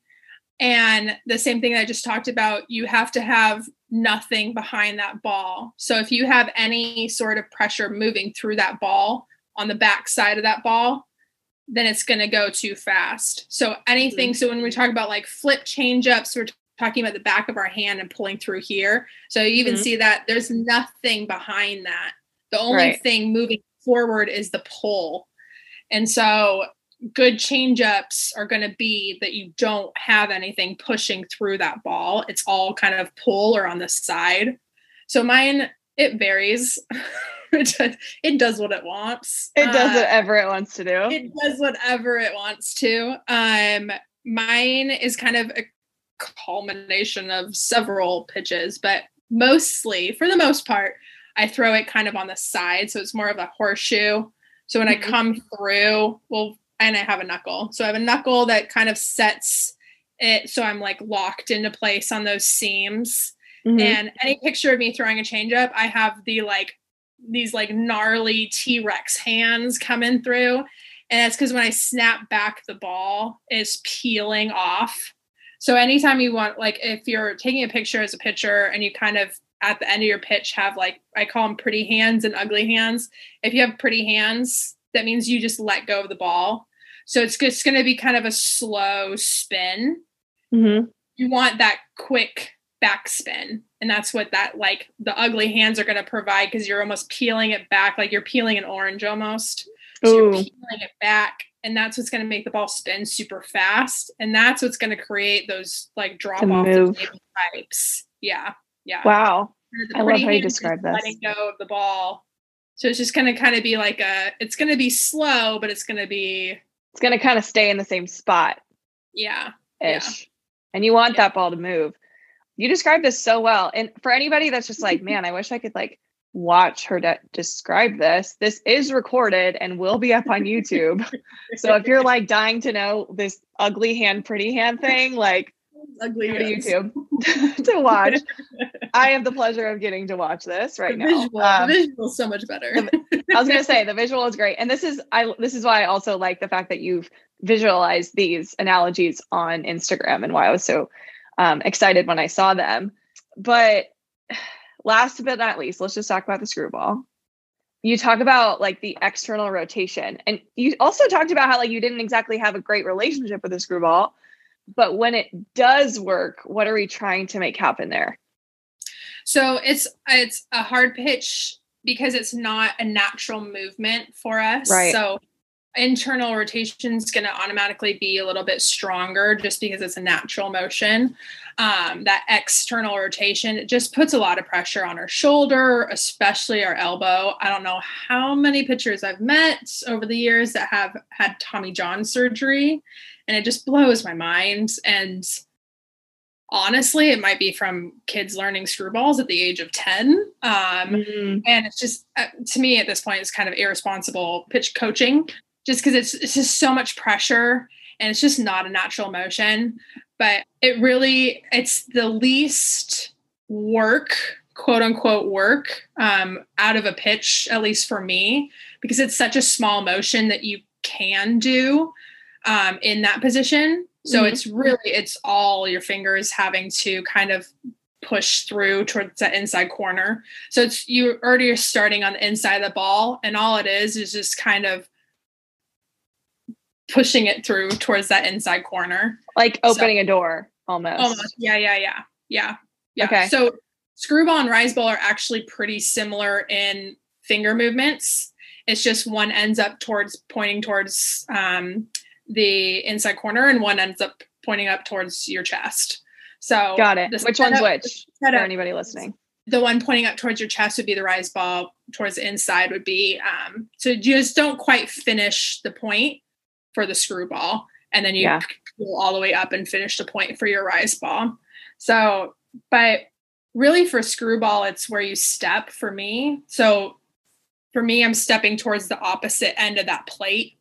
And the same thing I just talked about, you have to have nothing behind that ball. So if you have any sort of pressure moving through that ball on the back side of that ball, then it's going to go too fast. So anything, mm-hmm. so when we talk about like flip change ups, we're talking about the back of our hand and pulling through here. So you even mm-hmm. see that there's nothing behind that. The only right. thing moving forward is the pull. And so good changeups are going to be that you don't have anything pushing through that ball. It's all kind of pull or on the side. So mine, it varies. it does what it wants. It does uh, whatever it wants to do. It does whatever it wants to. Um, mine is kind of a culmination of several pitches, but mostly, for the most part, I throw it kind of on the side. So it's more of a horseshoe. So when mm-hmm. I come through, well, and I have a knuckle. So I have a knuckle that kind of sets it so I'm like locked into place on those seams. Mm-hmm. And any picture of me throwing a changeup, I have the like these like gnarly T-Rex hands coming through. And it's because when I snap back the ball, it's peeling off. So anytime you want, like if you're taking a picture as a pitcher and you kind of at the end of your pitch have like I call them pretty hands and ugly hands. If you have pretty hands, that means you just let go of the ball. So it's just going to be kind of a slow spin. Mm-hmm. You want that quick backspin. And that's what that like the ugly hands are going to provide because you're almost peeling it back, like you're peeling an orange almost. So you're peeling it back. And that's what's going to make the ball spin super fast. And that's what's going to create those like drop off types. Yeah. Yeah. Wow. I love how you describe this. Letting go of the ball so it's just going to kind of be like a, it's going to be slow, but it's going to be, it's going to kind of stay in the same spot. Yeah. Ish. Yeah. And you want yeah. that ball to move. You described this so well. And for anybody that's just like, man, I wish I could like watch her de- describe this. This is recorded and will be up on YouTube. so if you're like dying to know this ugly hand, pretty hand thing, like ugly to YouTube to watch. I have the pleasure of getting to watch this right the now. Visual, um, the visual is so much better. the, I was gonna say the visual is great, and this is I. This is why I also like the fact that you've visualized these analogies on Instagram, and why I was so um, excited when I saw them. but last but not least, let's just talk about the screwball. You talk about like the external rotation, and you also talked about how like you didn't exactly have a great relationship with the screwball. But when it does work, what are we trying to make happen there? So it's it's a hard pitch because it's not a natural movement for us. Right. So internal rotation is going to automatically be a little bit stronger just because it's a natural motion. Um, that external rotation it just puts a lot of pressure on our shoulder, especially our elbow. I don't know how many pitchers I've met over the years that have had Tommy John surgery, and it just blows my mind. And honestly it might be from kids learning screwballs at the age of 10 um, mm-hmm. and it's just uh, to me at this point it's kind of irresponsible pitch coaching just because it's, it's just so much pressure and it's just not a natural motion but it really it's the least work quote unquote work um, out of a pitch at least for me because it's such a small motion that you can do um, in that position so mm-hmm. it's really it's all your fingers having to kind of push through towards that inside corner. So it's you already are starting on the inside of the ball, and all it is is just kind of pushing it through towards that inside corner. Like opening so, a door almost. Almost. Yeah, yeah, yeah. Yeah. Yeah. Okay. So screwball and rise ball are actually pretty similar in finger movements. It's just one ends up towards pointing towards um, the inside corner and one ends up pointing up towards your chest. So got it. Which one's which for anybody listening? The one pointing up towards your chest would be the rise ball. Towards the inside would be um, so you just don't quite finish the point for the screwball, and then you yeah. pull all the way up and finish the point for your rise ball. So, but really for screwball, it's where you step for me. So for me, I'm stepping towards the opposite end of that plate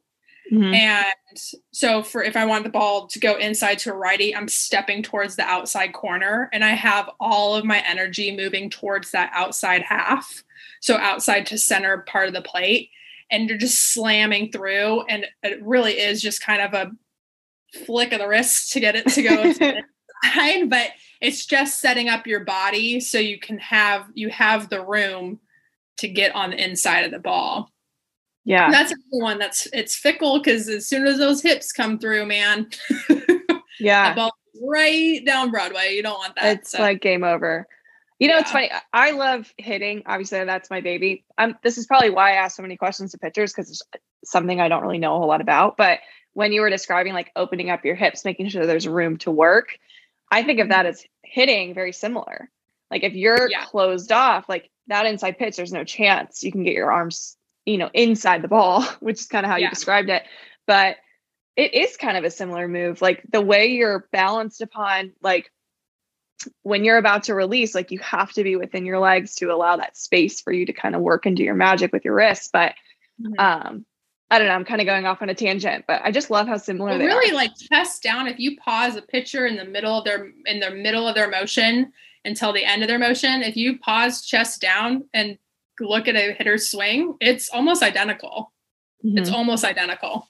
Mm-hmm. And so for if I want the ball to go inside to a righty, I'm stepping towards the outside corner and I have all of my energy moving towards that outside half. So outside to center part of the plate. And you're just slamming through. And it really is just kind of a flick of the wrist to get it to go to inside. But it's just setting up your body so you can have you have the room to get on the inside of the ball. Yeah. That's the one that's it's fickle because as soon as those hips come through, man. yeah. right down Broadway. You don't want that. It's so. like game over. You know, yeah. it's funny. I love hitting. Obviously, that's my baby. Um, this is probably why I ask so many questions to pitchers because it's something I don't really know a whole lot about. But when you were describing like opening up your hips, making sure there's room to work, I think of that as hitting very similar. Like if you're yeah. closed off, like that inside pitch, there's no chance you can get your arms you know, inside the ball, which is kind of how yeah. you described it. But it is kind of a similar move. Like the way you're balanced upon, like when you're about to release, like you have to be within your legs to allow that space for you to kind of work and do your magic with your wrists. But mm-hmm. um, I don't know, I'm kind of going off on a tangent, but I just love how similar well, they really are. like chest down. If you pause a pitcher in the middle of their in the middle of their motion until the end of their motion, if you pause chest down and look at a hitter's swing, it's almost identical. Mm-hmm. It's almost identical.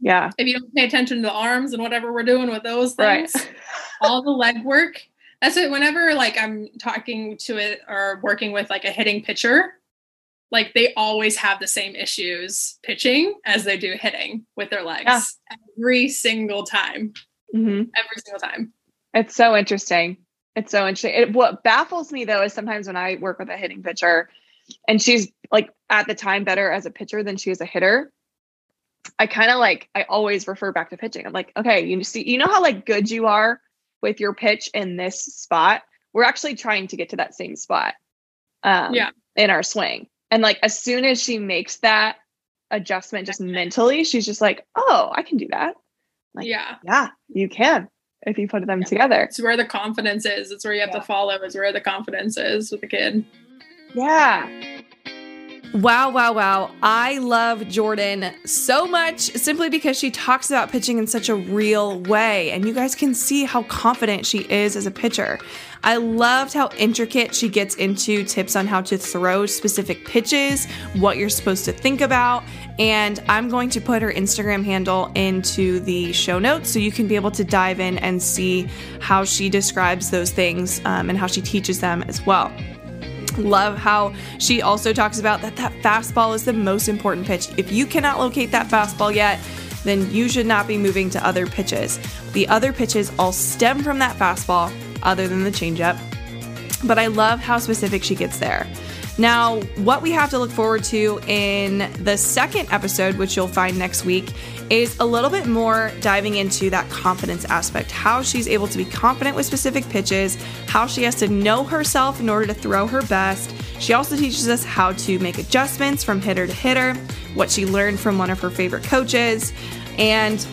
Yeah. If you don't pay attention to the arms and whatever we're doing with those things, right. all the leg work. That's it. Whenever like I'm talking to it or working with like a hitting pitcher, like they always have the same issues pitching as they do hitting with their legs yeah. every single time. Mm-hmm. Every single time. It's so interesting. It's so interesting. It, what baffles me though is sometimes when I work with a hitting pitcher, and she's like at the time better as a pitcher than she is a hitter. I kind of like I always refer back to pitching. I'm like, okay, you see, you know how like good you are with your pitch in this spot. We're actually trying to get to that same spot. Um, yeah. In our swing, and like as soon as she makes that adjustment, just mentally, she's just like, oh, I can do that. Like, yeah. Yeah, you can if you put them yeah. together. It's where the confidence is. It's where you have yeah. to follow. Is where the confidence is with the kid. Yeah. Wow, wow, wow. I love Jordan so much simply because she talks about pitching in such a real way, and you guys can see how confident she is as a pitcher. I loved how intricate she gets into tips on how to throw specific pitches, what you're supposed to think about, and I'm going to put her Instagram handle into the show notes so you can be able to dive in and see how she describes those things um, and how she teaches them as well. Love how she also talks about that that fastball is the most important pitch. If you cannot locate that fastball yet, then you should not be moving to other pitches. The other pitches all stem from that fastball, other than the changeup. But I love how specific she gets there. Now, what we have to look forward to in the second episode, which you'll find next week, is a little bit more diving into that confidence aspect. How she's able to be confident with specific pitches, how she has to know herself in order to throw her best. She also teaches us how to make adjustments from hitter to hitter, what she learned from one of her favorite coaches, and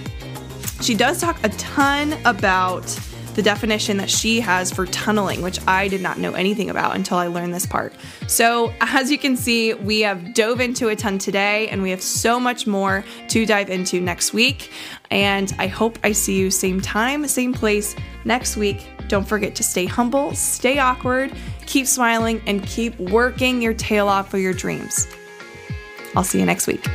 she does talk a ton about the definition that she has for tunneling, which I did not know anything about until I learned this part. So, as you can see, we have dove into a ton today, and we have so much more to dive into next week. And I hope I see you same time, same place next week. Don't forget to stay humble, stay awkward, keep smiling, and keep working your tail off for your dreams. I'll see you next week.